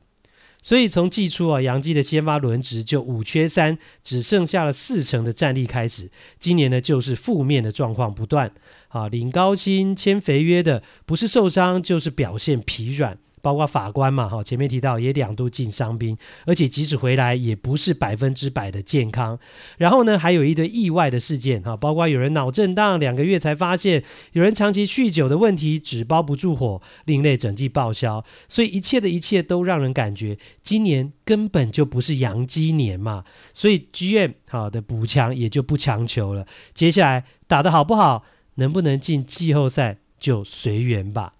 所以从季初啊，杨基的先发轮值就五缺三，只剩下了四成的战力开始。今年呢，就是负面的状况不断啊，领高薪签肥约的，不是受伤就是表现疲软。包括法官嘛，哈，前面提到也两度进伤兵，而且即使回来也不是百分之百的健康。然后呢，还有一堆意外的事件，哈，包括有人脑震荡两个月才发现，有人长期酗酒的问题纸包不住火，另类整季报销。所以一切的一切都让人感觉今年根本就不是阳基年嘛。所以 GM 好的补强也就不强求了。接下来打得好不好，能不能进季后赛就随缘吧。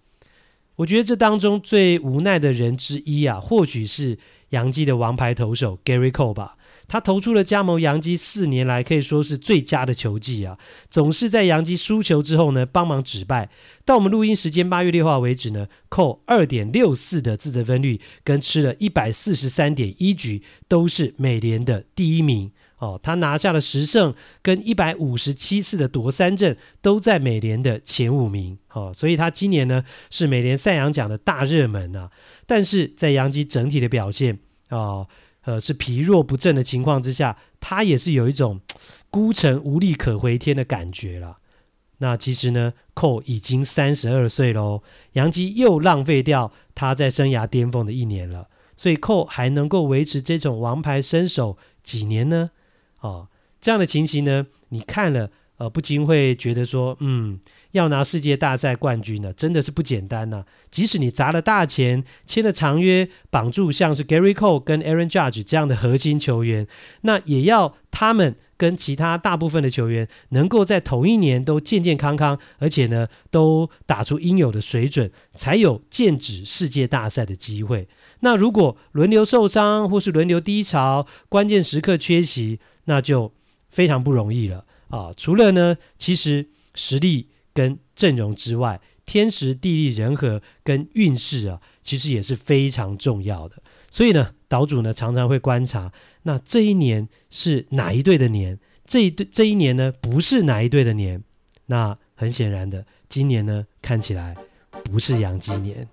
我觉得这当中最无奈的人之一啊，或许是洋基的王牌投手 Gary Cole 吧。他投出了加盟洋基四年来可以说是最佳的球技啊，总是在洋基输球之后呢，帮忙止败。到我们录音时间八月六号为止呢扣二点六四的自责分率跟吃了一百四十三点一局，都是美联的第一名。哦，他拿下了十胜跟一百五十七次的夺三振，都在美联的前五名。哦，所以他今年呢是美联赛扬奖的大热门啊。但是在杨基整体的表现哦，呃，是疲弱不振的情况之下，他也是有一种孤城无力可回天的感觉了。那其实呢，Cole 已经三十二岁喽，杨基又浪费掉他在生涯巅峰的一年了。所以 Cole 还能够维持这种王牌身手几年呢？哦，这样的情形呢，你看了，呃，不禁会觉得说，嗯，要拿世界大赛冠军呢，真的是不简单呐。即使你砸了大钱，签了长约，绑住像是 Gary Cole 跟 Aaron Judge 这样的核心球员，那也要他们跟其他大部分的球员能够在同一年都健健康康，而且呢，都打出应有的水准，才有剑指世界大赛的机会。那如果轮流受伤，或是轮流低潮，关键时刻缺席，那就非常不容易了啊！除了呢，其实实力跟阵容之外，天时地利人和跟运势啊，其实也是非常重要的。所以呢，岛主呢常常会观察，那这一年是哪一队的年？这一队这一年呢，不是哪一队的年？那很显然的，今年呢看起来不是洋基年。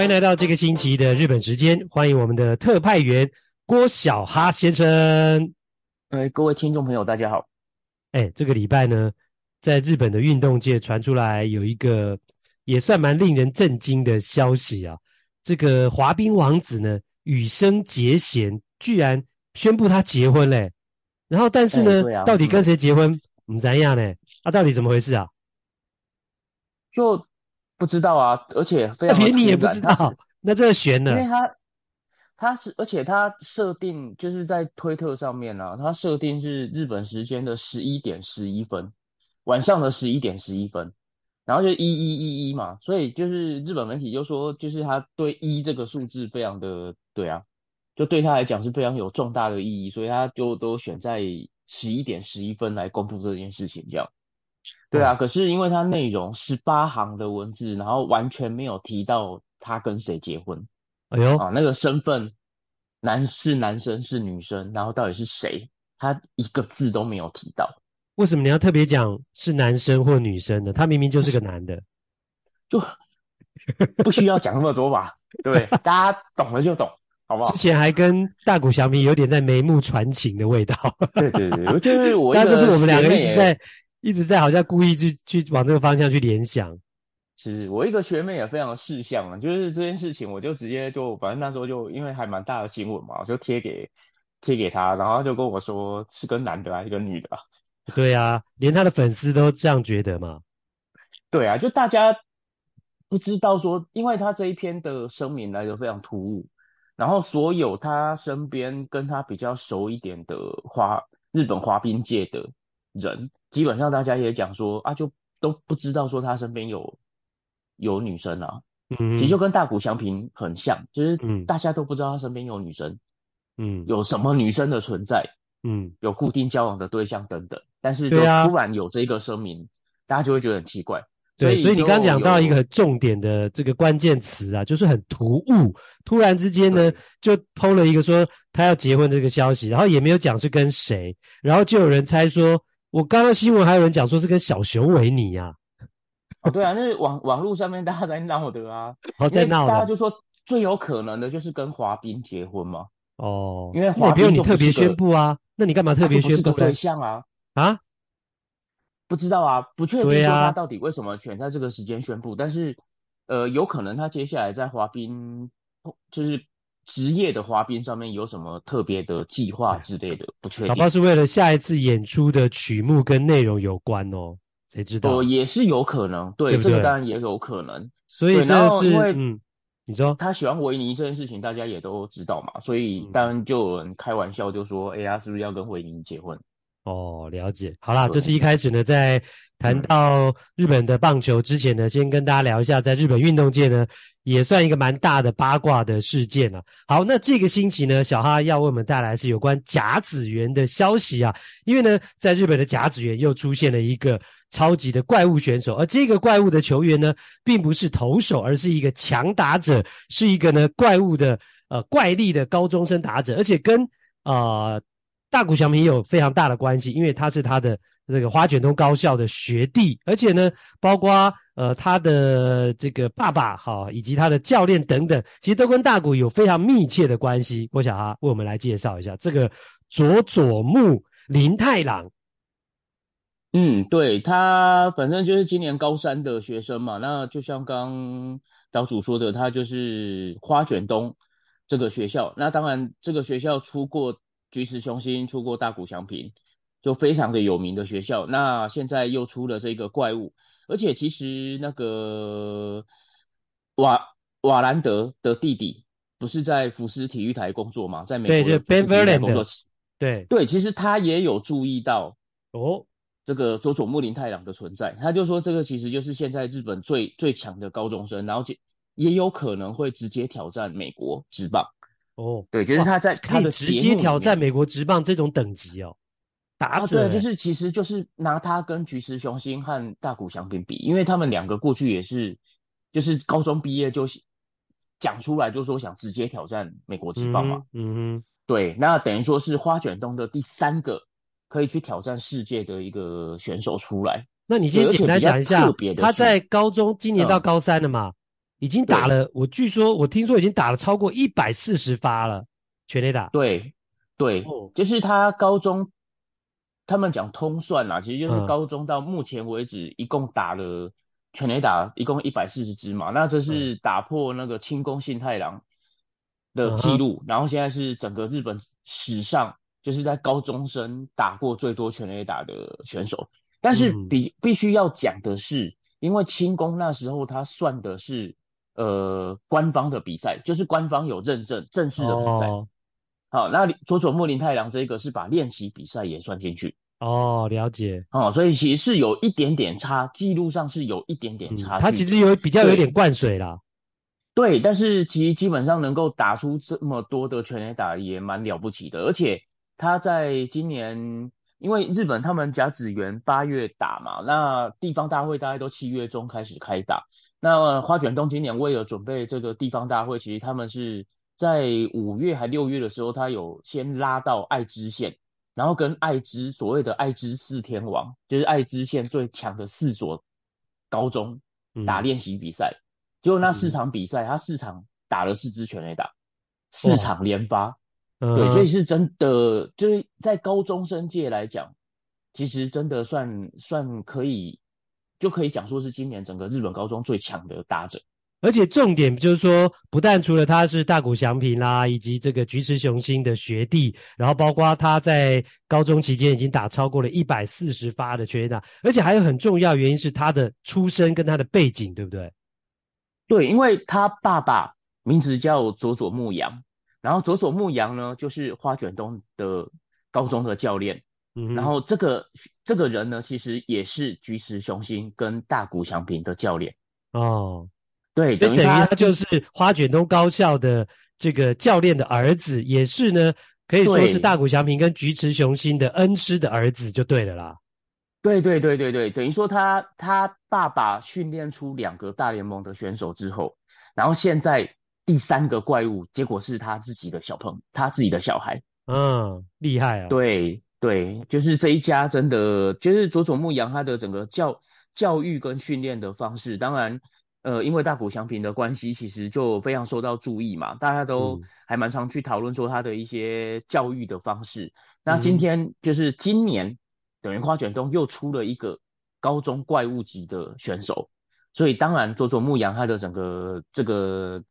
欢迎来到这个星期的日本时间，欢迎我们的特派员郭小哈先生。哎，各位听众朋友，大家好。哎，这个礼拜呢，在日本的运动界传出来有一个也算蛮令人震惊的消息啊，这个滑冰王子呢，羽生结弦居然宣布他结婚嘞。然后，但是呢，啊、到底跟谁结婚？不知道呢？啊，到底怎么回事啊？就。不知道啊，而且非常连你也不知道，那这个悬呢？因为他他是，而且他设定就是在推特上面呢、啊，他设定是日本时间的十一点十一分，晚上的十一点十一分，然后就一一一一嘛，所以就是日本媒体就说，就是他对一这个数字非常的对啊，就对他来讲是非常有重大的意义，所以他就都选在十一点十一分来公布这件事情，这样。对啊，可是因为它内容十八行的文字，然后完全没有提到他跟谁结婚。哎呦啊，那个身份，男是男生是女生，然后到底是谁，他一个字都没有提到。为什么你要特别讲是男生或女生呢？他明明就是个男的，就不需要讲那么多吧？对？大家懂了就懂，好不好？之前还跟大谷翔平有点在眉目传情的味道。对对对，就是我，那 这是我们两个一直在。一直在好像故意去去往这个方向去联想。是我一个学妹也非常的识相啊，就是这件事情，我就直接就反正那时候就因为还蛮大的新闻嘛，我就贴给贴给他，然后他就跟我说是跟男的还是跟女的啊。对啊，连他的粉丝都这样觉得嘛。对啊，就大家不知道说，因为他这一篇的声明来的非常突兀，然后所有他身边跟他比较熟一点的滑日本滑冰界的人，基本上大家也讲说啊，就都不知道说他身边有。有女生啊，嗯，其实就跟大谷翔平很像，就是大家都不知道他身边有女生，嗯，有什么女生的存在，嗯，有固定交往的对象等等，但是就突然有这个声明，啊、大家就会觉得很奇怪。对，所以你刚讲到一个很重点的这个关键词啊，就是很突兀，突然之间呢就抛了一个说他要结婚这个消息，然后也没有讲是跟谁，然后就有人猜说，我刚刚新闻还有人讲说是跟小熊维尼啊。哦，对啊，那是网网络上面大家在闹的啊，哦，在闹，大家就说最有可能的就是跟滑冰结婚嘛。哦，因为滑冰就不是个，你特别宣布啊，那你干嘛特别宣布？不是个对象啊？啊？不知道啊，不确定说他到底为什么选在这个时间宣布，啊、但是呃，有可能他接下来在滑冰，就是职业的滑冰上面有什么特别的计划之类的，不确定。哪怕是为了下一次演出的曲目跟内容有关哦。谁知道？哦，也是有可能，对，对对这个当然也有可能。所以这是，因为嗯，你说他喜欢维尼这件事情，大家也都知道嘛，所以当然就有人开玩笑就说：“哎、嗯、呀，是不是要跟维尼结婚？”哦，了解。好啦，这是一开始呢，在谈到日本的棒球之前呢，嗯、先跟大家聊一下，在日本运动界呢，也算一个蛮大的八卦的事件了。好，那这个星期呢，小哈要为我们带来是有关甲子园的消息啊，因为呢，在日本的甲子园又出现了一个。超级的怪物选手，而这个怪物的球员呢，并不是投手，而是一个强打者，是一个呢怪物的呃怪力的高中生打者，而且跟呃大谷翔平有非常大的关系，因为他是他的这个花卷东高校的学弟，而且呢，包括呃他的这个爸爸哈，以及他的教练等等，其实都跟大谷有非常密切的关系。郭小哈为我们来介绍一下这个佐佐木林太郎。嗯，对，他反正就是今年高三的学生嘛，那就像刚岛主说的，他就是花卷东这个学校，那当然这个学校出过菊池雄心，出过大谷翔平，就非常的有名的学校。那现在又出了这个怪物，而且其实那个瓦瓦兰德的弟弟不是在福斯体育台工作吗？在美国的福斯体育台工作，对对，其实他也有注意到哦。这个佐佐木林太郎的存在，他就说这个其实就是现在日本最最强的高中生，然后也有可能会直接挑战美国职棒。哦，对，就是他在他的直接挑战美国职棒这种等级哦，打者、欸啊、对，就是其实就是拿他跟菊池雄心和大谷翔平比，因为他们两个过去也是就是高中毕业就讲出来就说想直接挑战美国职棒嘛。嗯哼，对，那等于说是花卷东的第三个。可以去挑战世界的一个选手出来。那你先简单讲一下，他在高中今年到高三了嘛，嗯、已经打了。我据说我听说已经打了超过一百四十发了，全垒打。对对，哦、就是他高中，他们讲通算啦，其实就是高中到目前为止一共打了全垒打一共一百四十支嘛。那这是打破那个清宫信太郎的记录，嗯、然后现在是整个日本史上。就是在高中生打过最多全垒打的选手，但是必必须要讲的是，因为清宫那时候他算的是呃官方的比赛，就是官方有认证正式的比赛。哦、好，那佐佐木林太郎这个是把练习比赛也算进去。哦，了解。哦，所以其实是有一点点差，记录上是有一点点差、嗯。他其实有比较有点灌水啦。对，对，但是其实基本上能够打出这么多的全垒打也蛮了不起的，而且。他在今年，因为日本他们甲子园八月打嘛，那地方大会大概都七月中开始开打。那花卷东今年为了准备这个地方大会，其实他们是在五月还六月的时候，他有先拉到爱知县，然后跟爱知所谓的爱知四天王，就是爱知县最强的四所高中打练习比赛。结果那四场比赛，他四场打了四支全垒打，四场连发。对，所以是真的，就是在高中生界来讲，其实真的算算可以，就可以讲说是今年整个日本高中最强的打者。而且重点就是说，不但除了他是大谷翔平啦，以及这个菊池雄心的学弟，然后包括他在高中期间已经打超过了一百四十发的全垒打，而且还有很重要原因是他的出身跟他的背景，对不对？对，因为他爸爸名字叫佐佐木阳，然后佐佐木阳呢就是花卷东的高中的教练，嗯，然后这个这个人呢其实也是菊池雄心跟大谷翔平的教练哦。对，等于他就是花卷东高校的这个教练的儿子，也是呢，可以说是大谷翔平跟菊池雄心的恩师的儿子，就对了啦。对对对对对，等于说他他爸爸训练出两个大联盟的选手之后，然后现在第三个怪物，结果是他自己的小朋友，他自己的小孩。嗯，厉害啊！对对，就是这一家真的，就是佐佐木洋他的整个教教育跟训练的方式，当然。呃，因为大谷翔平的关系，其实就非常受到注意嘛，大家都还蛮常去讨论说他的一些教育的方式。嗯、那今天就是今年，等于花卷东又出了一个高中怪物级的选手，所以当然佐佐木阳他的整个这个。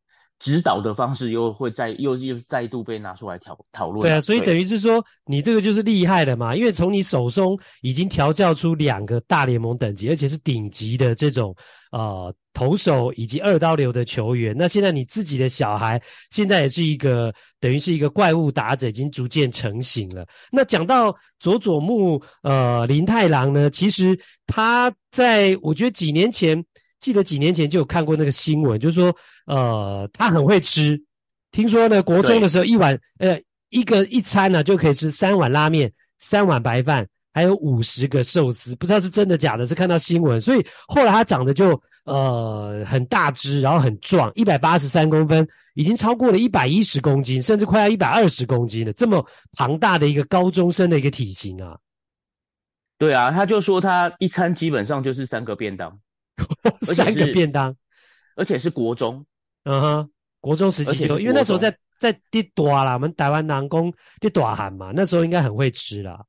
指导的方式又会再又又再度被拿出来讨讨论。对啊，所以等于是说，你这个就是厉害的嘛，因为从你手中已经调教出两个大联盟等级，而且是顶级的这种呃投手以及二刀流的球员。那现在你自己的小孩现在也是一个等于是一个怪物打者，已经逐渐成型了。那讲到佐佐木呃林太郎呢，其实他在我觉得几年前。记得几年前就有看过那个新闻，就是说，呃，他很会吃。听说呢，国中的时候一碗，呃，一个一餐呢、啊、就可以吃三碗拉面、三碗白饭，还有五十个寿司，不知道是真的假的。是看到新闻，所以后来他长得就呃很大只，然后很壮，一百八十三公分，已经超过了一百一十公斤，甚至快要一百二十公斤了。这么庞大的一个高中生的一个体型啊！对啊，他就说他一餐基本上就是三个便当。三个便当，而且是国中，嗯哼，国中时期就，因为那时候在在地多啦，我们台湾南宫地大汉嘛，那时候应该很会吃啦。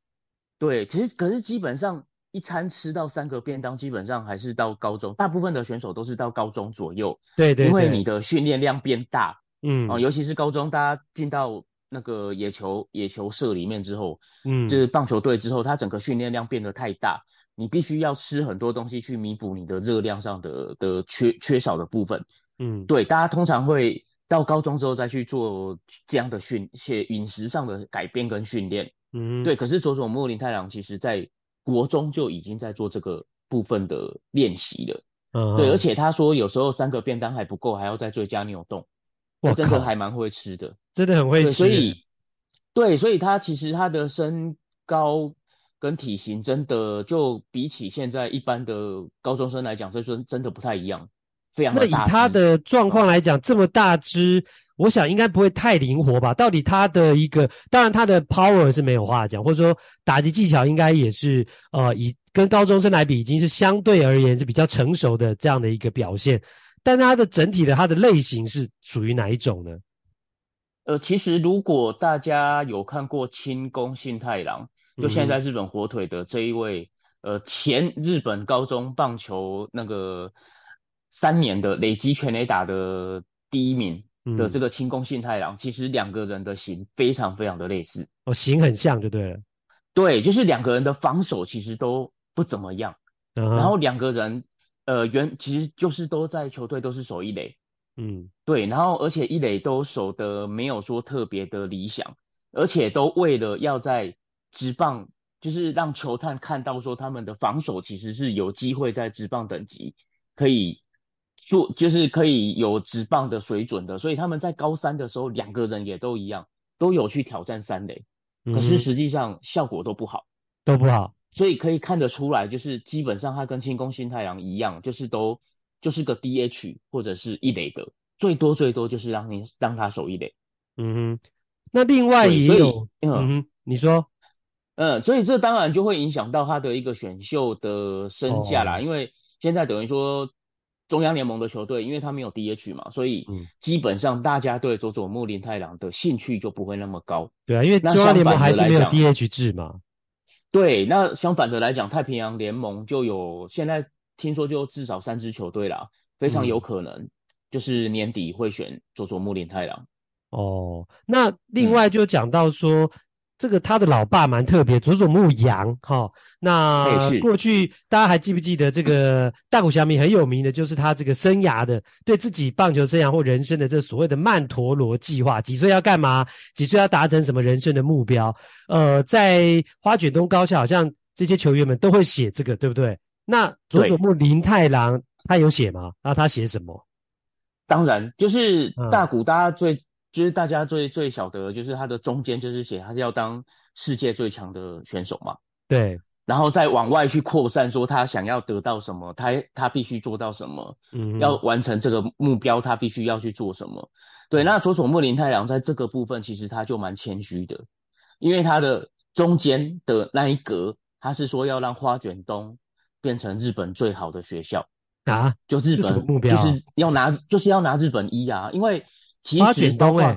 对，其实可是基本上一餐吃到三个便当，基本上还是到高中，大部分的选手都是到高中左右。对对，对，因为你的训练量变大，嗯，哦，尤其是高中，大家进到那个野球野球社里面之后，嗯，就是棒球队之后，他整个训练量变得太大。你必须要吃很多东西去弥补你的热量上的的缺缺少的部分，嗯，对，大家通常会到高中之后再去做这样的训，些饮食上的改变跟训练，嗯，对。可是佐佐木林太郎其实在国中就已经在做这个部分的练习了，嗯，对，而且他说有时候三个便当还不够，还要再追加牛丼，我真的还蛮会吃的，真的很会吃，所以，对，所以他其实他的身高。跟体型真的就比起现在一般的高中生来讲，这真真的不太一样，非常的大。那以他的状况来讲，这么大只，我想应该不会太灵活吧？到底他的一个，当然他的 power 是没有话讲，或者说打击技巧应该也是呃，以跟高中生来比，已经是相对而言是比较成熟的这样的一个表现。但是他的整体的他的类型是属于哪一种呢？呃，其实如果大家有看过清宫幸太郎。就现在在日本火腿的这一位，呃，前日本高中棒球那个三年的累积全垒打的第一名的这个清宫信太郎，其实两个人的型非常非常的类似，哦，型很像就对了。对，就是两个人的防守其实都不怎么样，然后两个人，呃，原其实就是都在球队都是守一垒，嗯，对，然后而且一垒都守得没有说特别的理想，而且都为了要在直棒就是让球探看到说他们的防守其实是有机会在职棒等级可以做，就是可以有直棒的水准的，所以他们在高三的时候两个人也都一样，都有去挑战三垒，可是实际上效果都不好，都不好，所以可以看得出来，就是基本上他跟清宫新太郎一样，就是都就是个 DH 或者是一垒的，最多最多就是让你让他守一垒。嗯哼，那另外也有，嗯哼，你说。嗯，所以这当然就会影响到他的一个选秀的身价啦，哦、因为现在等于说中央联盟的球队，因为他没有 DH 嘛，所以基本上大家对佐佐木林太郎的兴趣就不会那么高。对啊，因为中央联盟还是没有 DH 制嘛。对，那相反的来讲，太平洋联盟就有现在听说就至少三支球队啦，非常有可能就是年底会选佐佐木林太郎。哦，那另外就讲到说。嗯这个他的老爸蛮特别，佐佐木阳哈。那过去大家还记不记得这个 大谷翔平很有名的，就是他这个生涯的对自己棒球生涯或人生的这所谓的曼陀罗计划，几岁要干嘛，几岁要达成什么人生的目标？呃，在花卷东高校好像这些球员们都会写这个，对不对？那佐佐木林太郎他有写吗？那他写什么？当然，就是大谷大家最。嗯就是大家最最晓得，就是他的中间就是写他是要当世界最强的选手嘛，对，然后再往外去扩散，说他想要得到什么，他他必须做到什么，嗯，要完成这个目标，他必须要去做什么。对，那佐佐木林太郎在这个部分其实他就蛮谦虚的，因为他的中间的那一格，他是说要让花卷东变成日本最好的学校啊，就日本目标就是要拿就是要拿日本一啊，因为。其实包括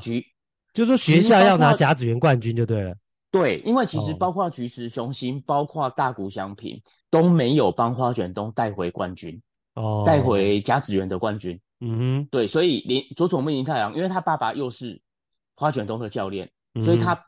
就是说学校要拿甲子园冠军就对了。对，因为其实包括菊池雄心，哦、包括大谷翔平都没有帮花卷东带回冠军，哦，带回甲子园的冠军。嗯哼，对，所以连佐佐木林太郎，因为他爸爸又是花卷东的教练，嗯、所以他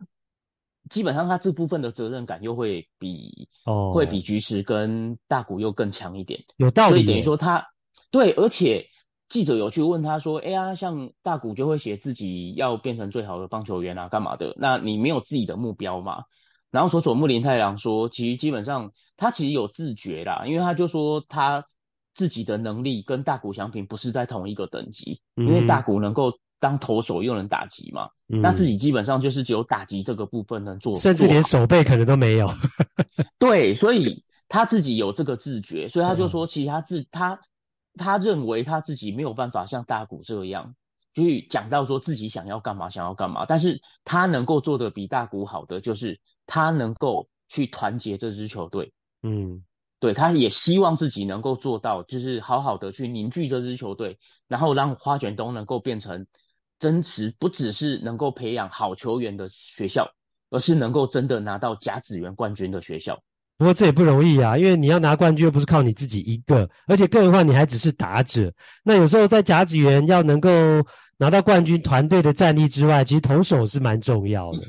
基本上他这部分的责任感又会比哦，会比菊池跟大谷又更强一点。有道理，所以等于说他对，而且。记者有去问他说：“哎呀，像大谷就会写自己要变成最好的棒球员啊，干嘛的？那你没有自己的目标嘛？”然后佐佐木林太郎说：“其实基本上他其实有自觉啦，因为他就说他自己的能力跟大谷翔平不是在同一个等级，嗯、因为大谷能够当投手又能打击嘛，嗯、那自己基本上就是只有打击这个部分能做，甚至连守备可能都没有。对，所以他自己有这个自觉，所以他就说，其实他自他。”他认为他自己没有办法像大谷这样就是讲到说自己想要干嘛，想要干嘛，但是他能够做的比大谷好的就是他能够去团结这支球队，嗯，对，他也希望自己能够做到，就是好好的去凝聚这支球队，然后让花卷东能够变成真实不只是能够培养好球员的学校，而是能够真的拿到甲子园冠军的学校。不过这也不容易啊，因为你要拿冠军又不是靠你自己一个，而且更何况你还只是打者。那有时候在甲子园要能够拿到冠军，团队的战力之外，其实投手是蛮重要的。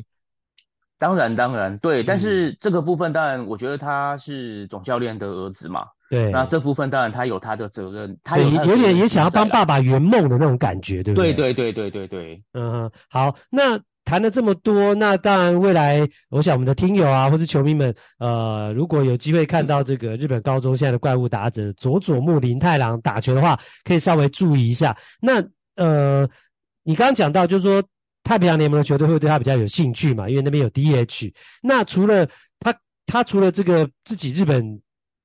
当然，当然，对。但是这个部分，当然，我觉得他是总教练的儿子嘛。对。那这部分当然他有他的责任，他有，点也想要帮爸爸圆梦的那种感觉，对不对？对对对对对对。嗯，好，那。谈了这么多，那当然未来，我想我们的听友啊，或是球迷们，呃，如果有机会看到这个日本高中现在的怪物打者佐佐木麟太郎打球的话，可以稍微注意一下。那呃，你刚刚讲到，就是说太平洋联盟的球队会对他比较有兴趣嘛，因为那边有 DH。那除了他，他除了这个自己日本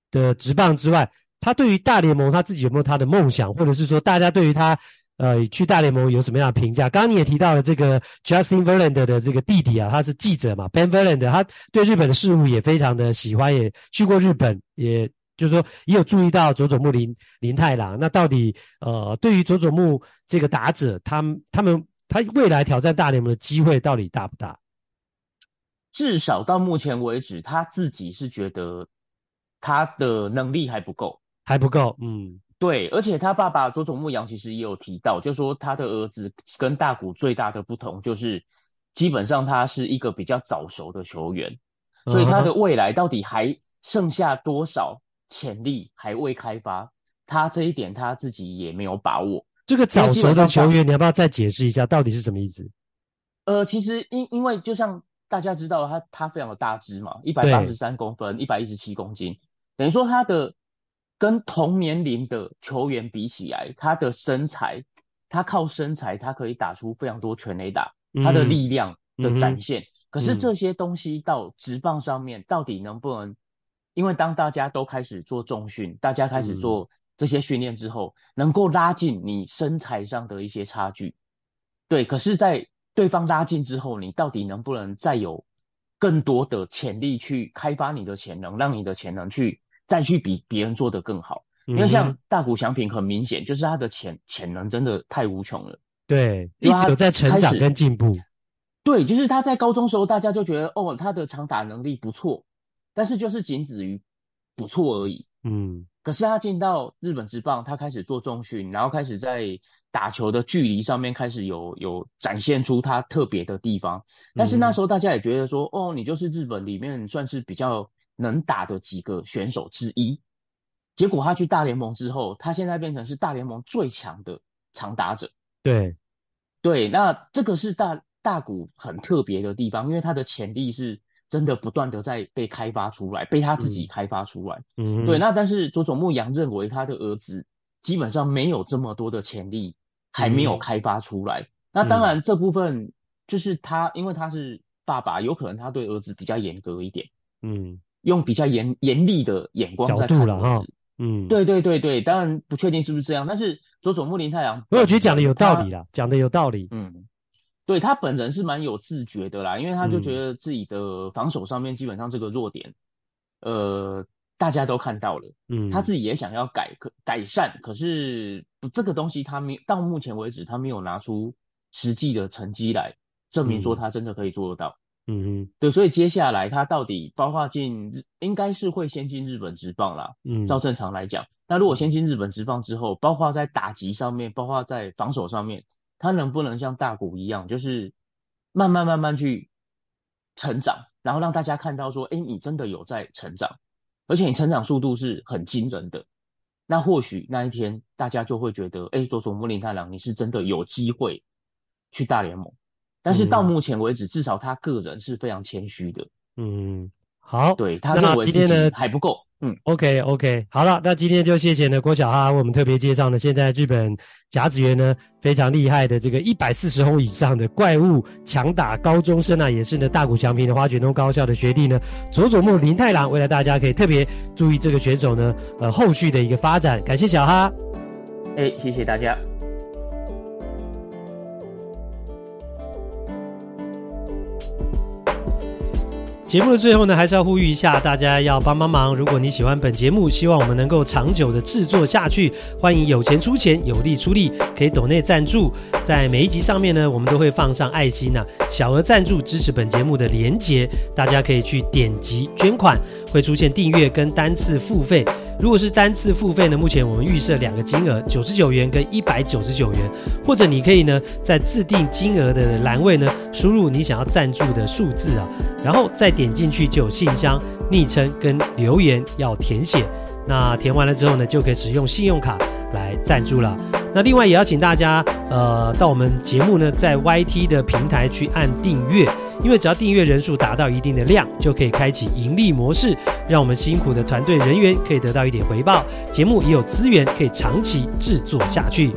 的职棒之外，他对于大联盟他自己有没有他的梦想，或者是说大家对于他？呃，去大联盟有什么样的评价？刚刚你也提到了这个 Justin Verlander 的这个弟弟啊，他是记者嘛，Ben Verlander，他对日本的事物也非常的喜欢，也去过日本，也就是说也有注意到佐佐木林林太郎。那到底呃，对于佐佐木这个打者，他们他们他未来挑战大联盟的机会到底大不大？至少到目前为止，他自己是觉得他的能力还不够，还不够，嗯。对，而且他爸爸佐佐木阳其实也有提到，就是说他的儿子跟大谷最大的不同就是，基本上他是一个比较早熟的球员，所以他的未来到底还剩下多少潜力还未开发，他这一点他自己也没有把握。这个早熟的球员，你要不要再解释一下到底是什么意思？呃，其实因因为就像大家知道他他非常的大只嘛，一百八十三公分，一百一十七公斤，等于说他的。跟同年龄的球员比起来，他的身材，他靠身材，他可以打出非常多全垒打，他的力量的展现。嗯、可是这些东西到直棒上面，到底能不能？因为当大家都开始做重训，大家开始做这些训练之后，能够拉近你身材上的一些差距。对，可是，在对方拉近之后，你到底能不能再有更多的潜力去开发你的潜能，让你的潜能去？再去比别人做得更好，因为像大谷翔平很明显就是他的潜潜能真的太无穷了。对，一直有在成长跟进步。对，就是他在高中时候大家就觉得哦，他的长打能力不错，但是就是仅止于不错而已。嗯，可是他进到日本职棒，他开始做重训，然后开始在打球的距离上面开始有有展现出他特别的地方。但是那时候大家也觉得说，嗯、哦，你就是日本里面算是比较能打的几个选手之一。结果他去大联盟之后，他现在变成是大联盟最强的长打者。对，对，那这个是大大谷很特别的地方，因为他的潜力是。真的不断的在被开发出来，被他自己开发出来。嗯，对。那但是佐佐木阳认为他的儿子基本上没有这么多的潜力，还没有开发出来。嗯、那当然这部分就是他，因为他是爸爸，有可能他对儿子比较严格一点。嗯，用比较严严厉的眼光在看儿子。嗯，对对对对，当然不确定是不是这样，但是佐佐木林太郎，我觉得讲的有道理啦，讲的有道理。嗯。对，他本人是蛮有自觉的啦，因为他就觉得自己的防守上面基本上这个弱点，嗯、呃，大家都看到了，嗯，他自己也想要改可改善，可是不这个东西他没到目前为止他没有拿出实际的成绩来证明说他真的可以做得到，嗯嗯，对，所以接下来他到底包括进应该是会先进日本职棒啦，嗯，照正常来讲，那如果先进日本职棒之后，包括在打击上面，包括在防守上面。他能不能像大谷一样，就是慢慢慢慢去成长，然后让大家看到说，哎，你真的有在成长，而且你成长速度是很惊人的。那或许那一天大家就会觉得，哎，佐佐木林太郎，你是真的有机会去大联盟。但是到目前为止，嗯、至少他个人是非常谦虚的。嗯，好，对，他认为自己还不够。嗯，OK OK，好了，那今天就谢谢呢郭小哈为我们特别介绍呢，现在日本甲子园呢非常厉害的这个一百四十轰以上的怪物强打高中生啊，也是呢大谷翔平的花卷东高校的学弟呢佐佐木林太郎，未来大家可以特别注意这个选手呢呃后续的一个发展，感谢小哈，哎，谢谢大家。节目的最后呢，还是要呼吁一下，大家要帮帮忙。如果你喜欢本节目，希望我们能够长久的制作下去，欢迎有钱出钱，有力出力，可以抖内赞助。在每一集上面呢，我们都会放上爱心呐、小额赞助支持本节目的连结，大家可以去点击捐款，会出现订阅跟单次付费。如果是单次付费呢，目前我们预设两个金额，九十九元跟一百九十九元，或者你可以呢在自定金额的栏位呢输入你想要赞助的数字啊，然后再点进去就有信箱、昵称跟留言要填写，那填完了之后呢，就可以使用信用卡来赞助了。那另外也要请大家呃到我们节目呢在 YT 的平台去按订阅。因为只要订阅人数达到一定的量，就可以开启盈利模式，让我们辛苦的团队人员可以得到一点回报，节目也有资源可以长期制作下去。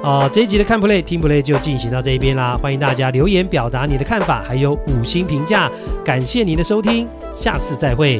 哦、这一集的看 play 听 play 就进行到这一边啦，欢迎大家留言表达你的看法，还有五星评价，感谢您的收听，下次再会。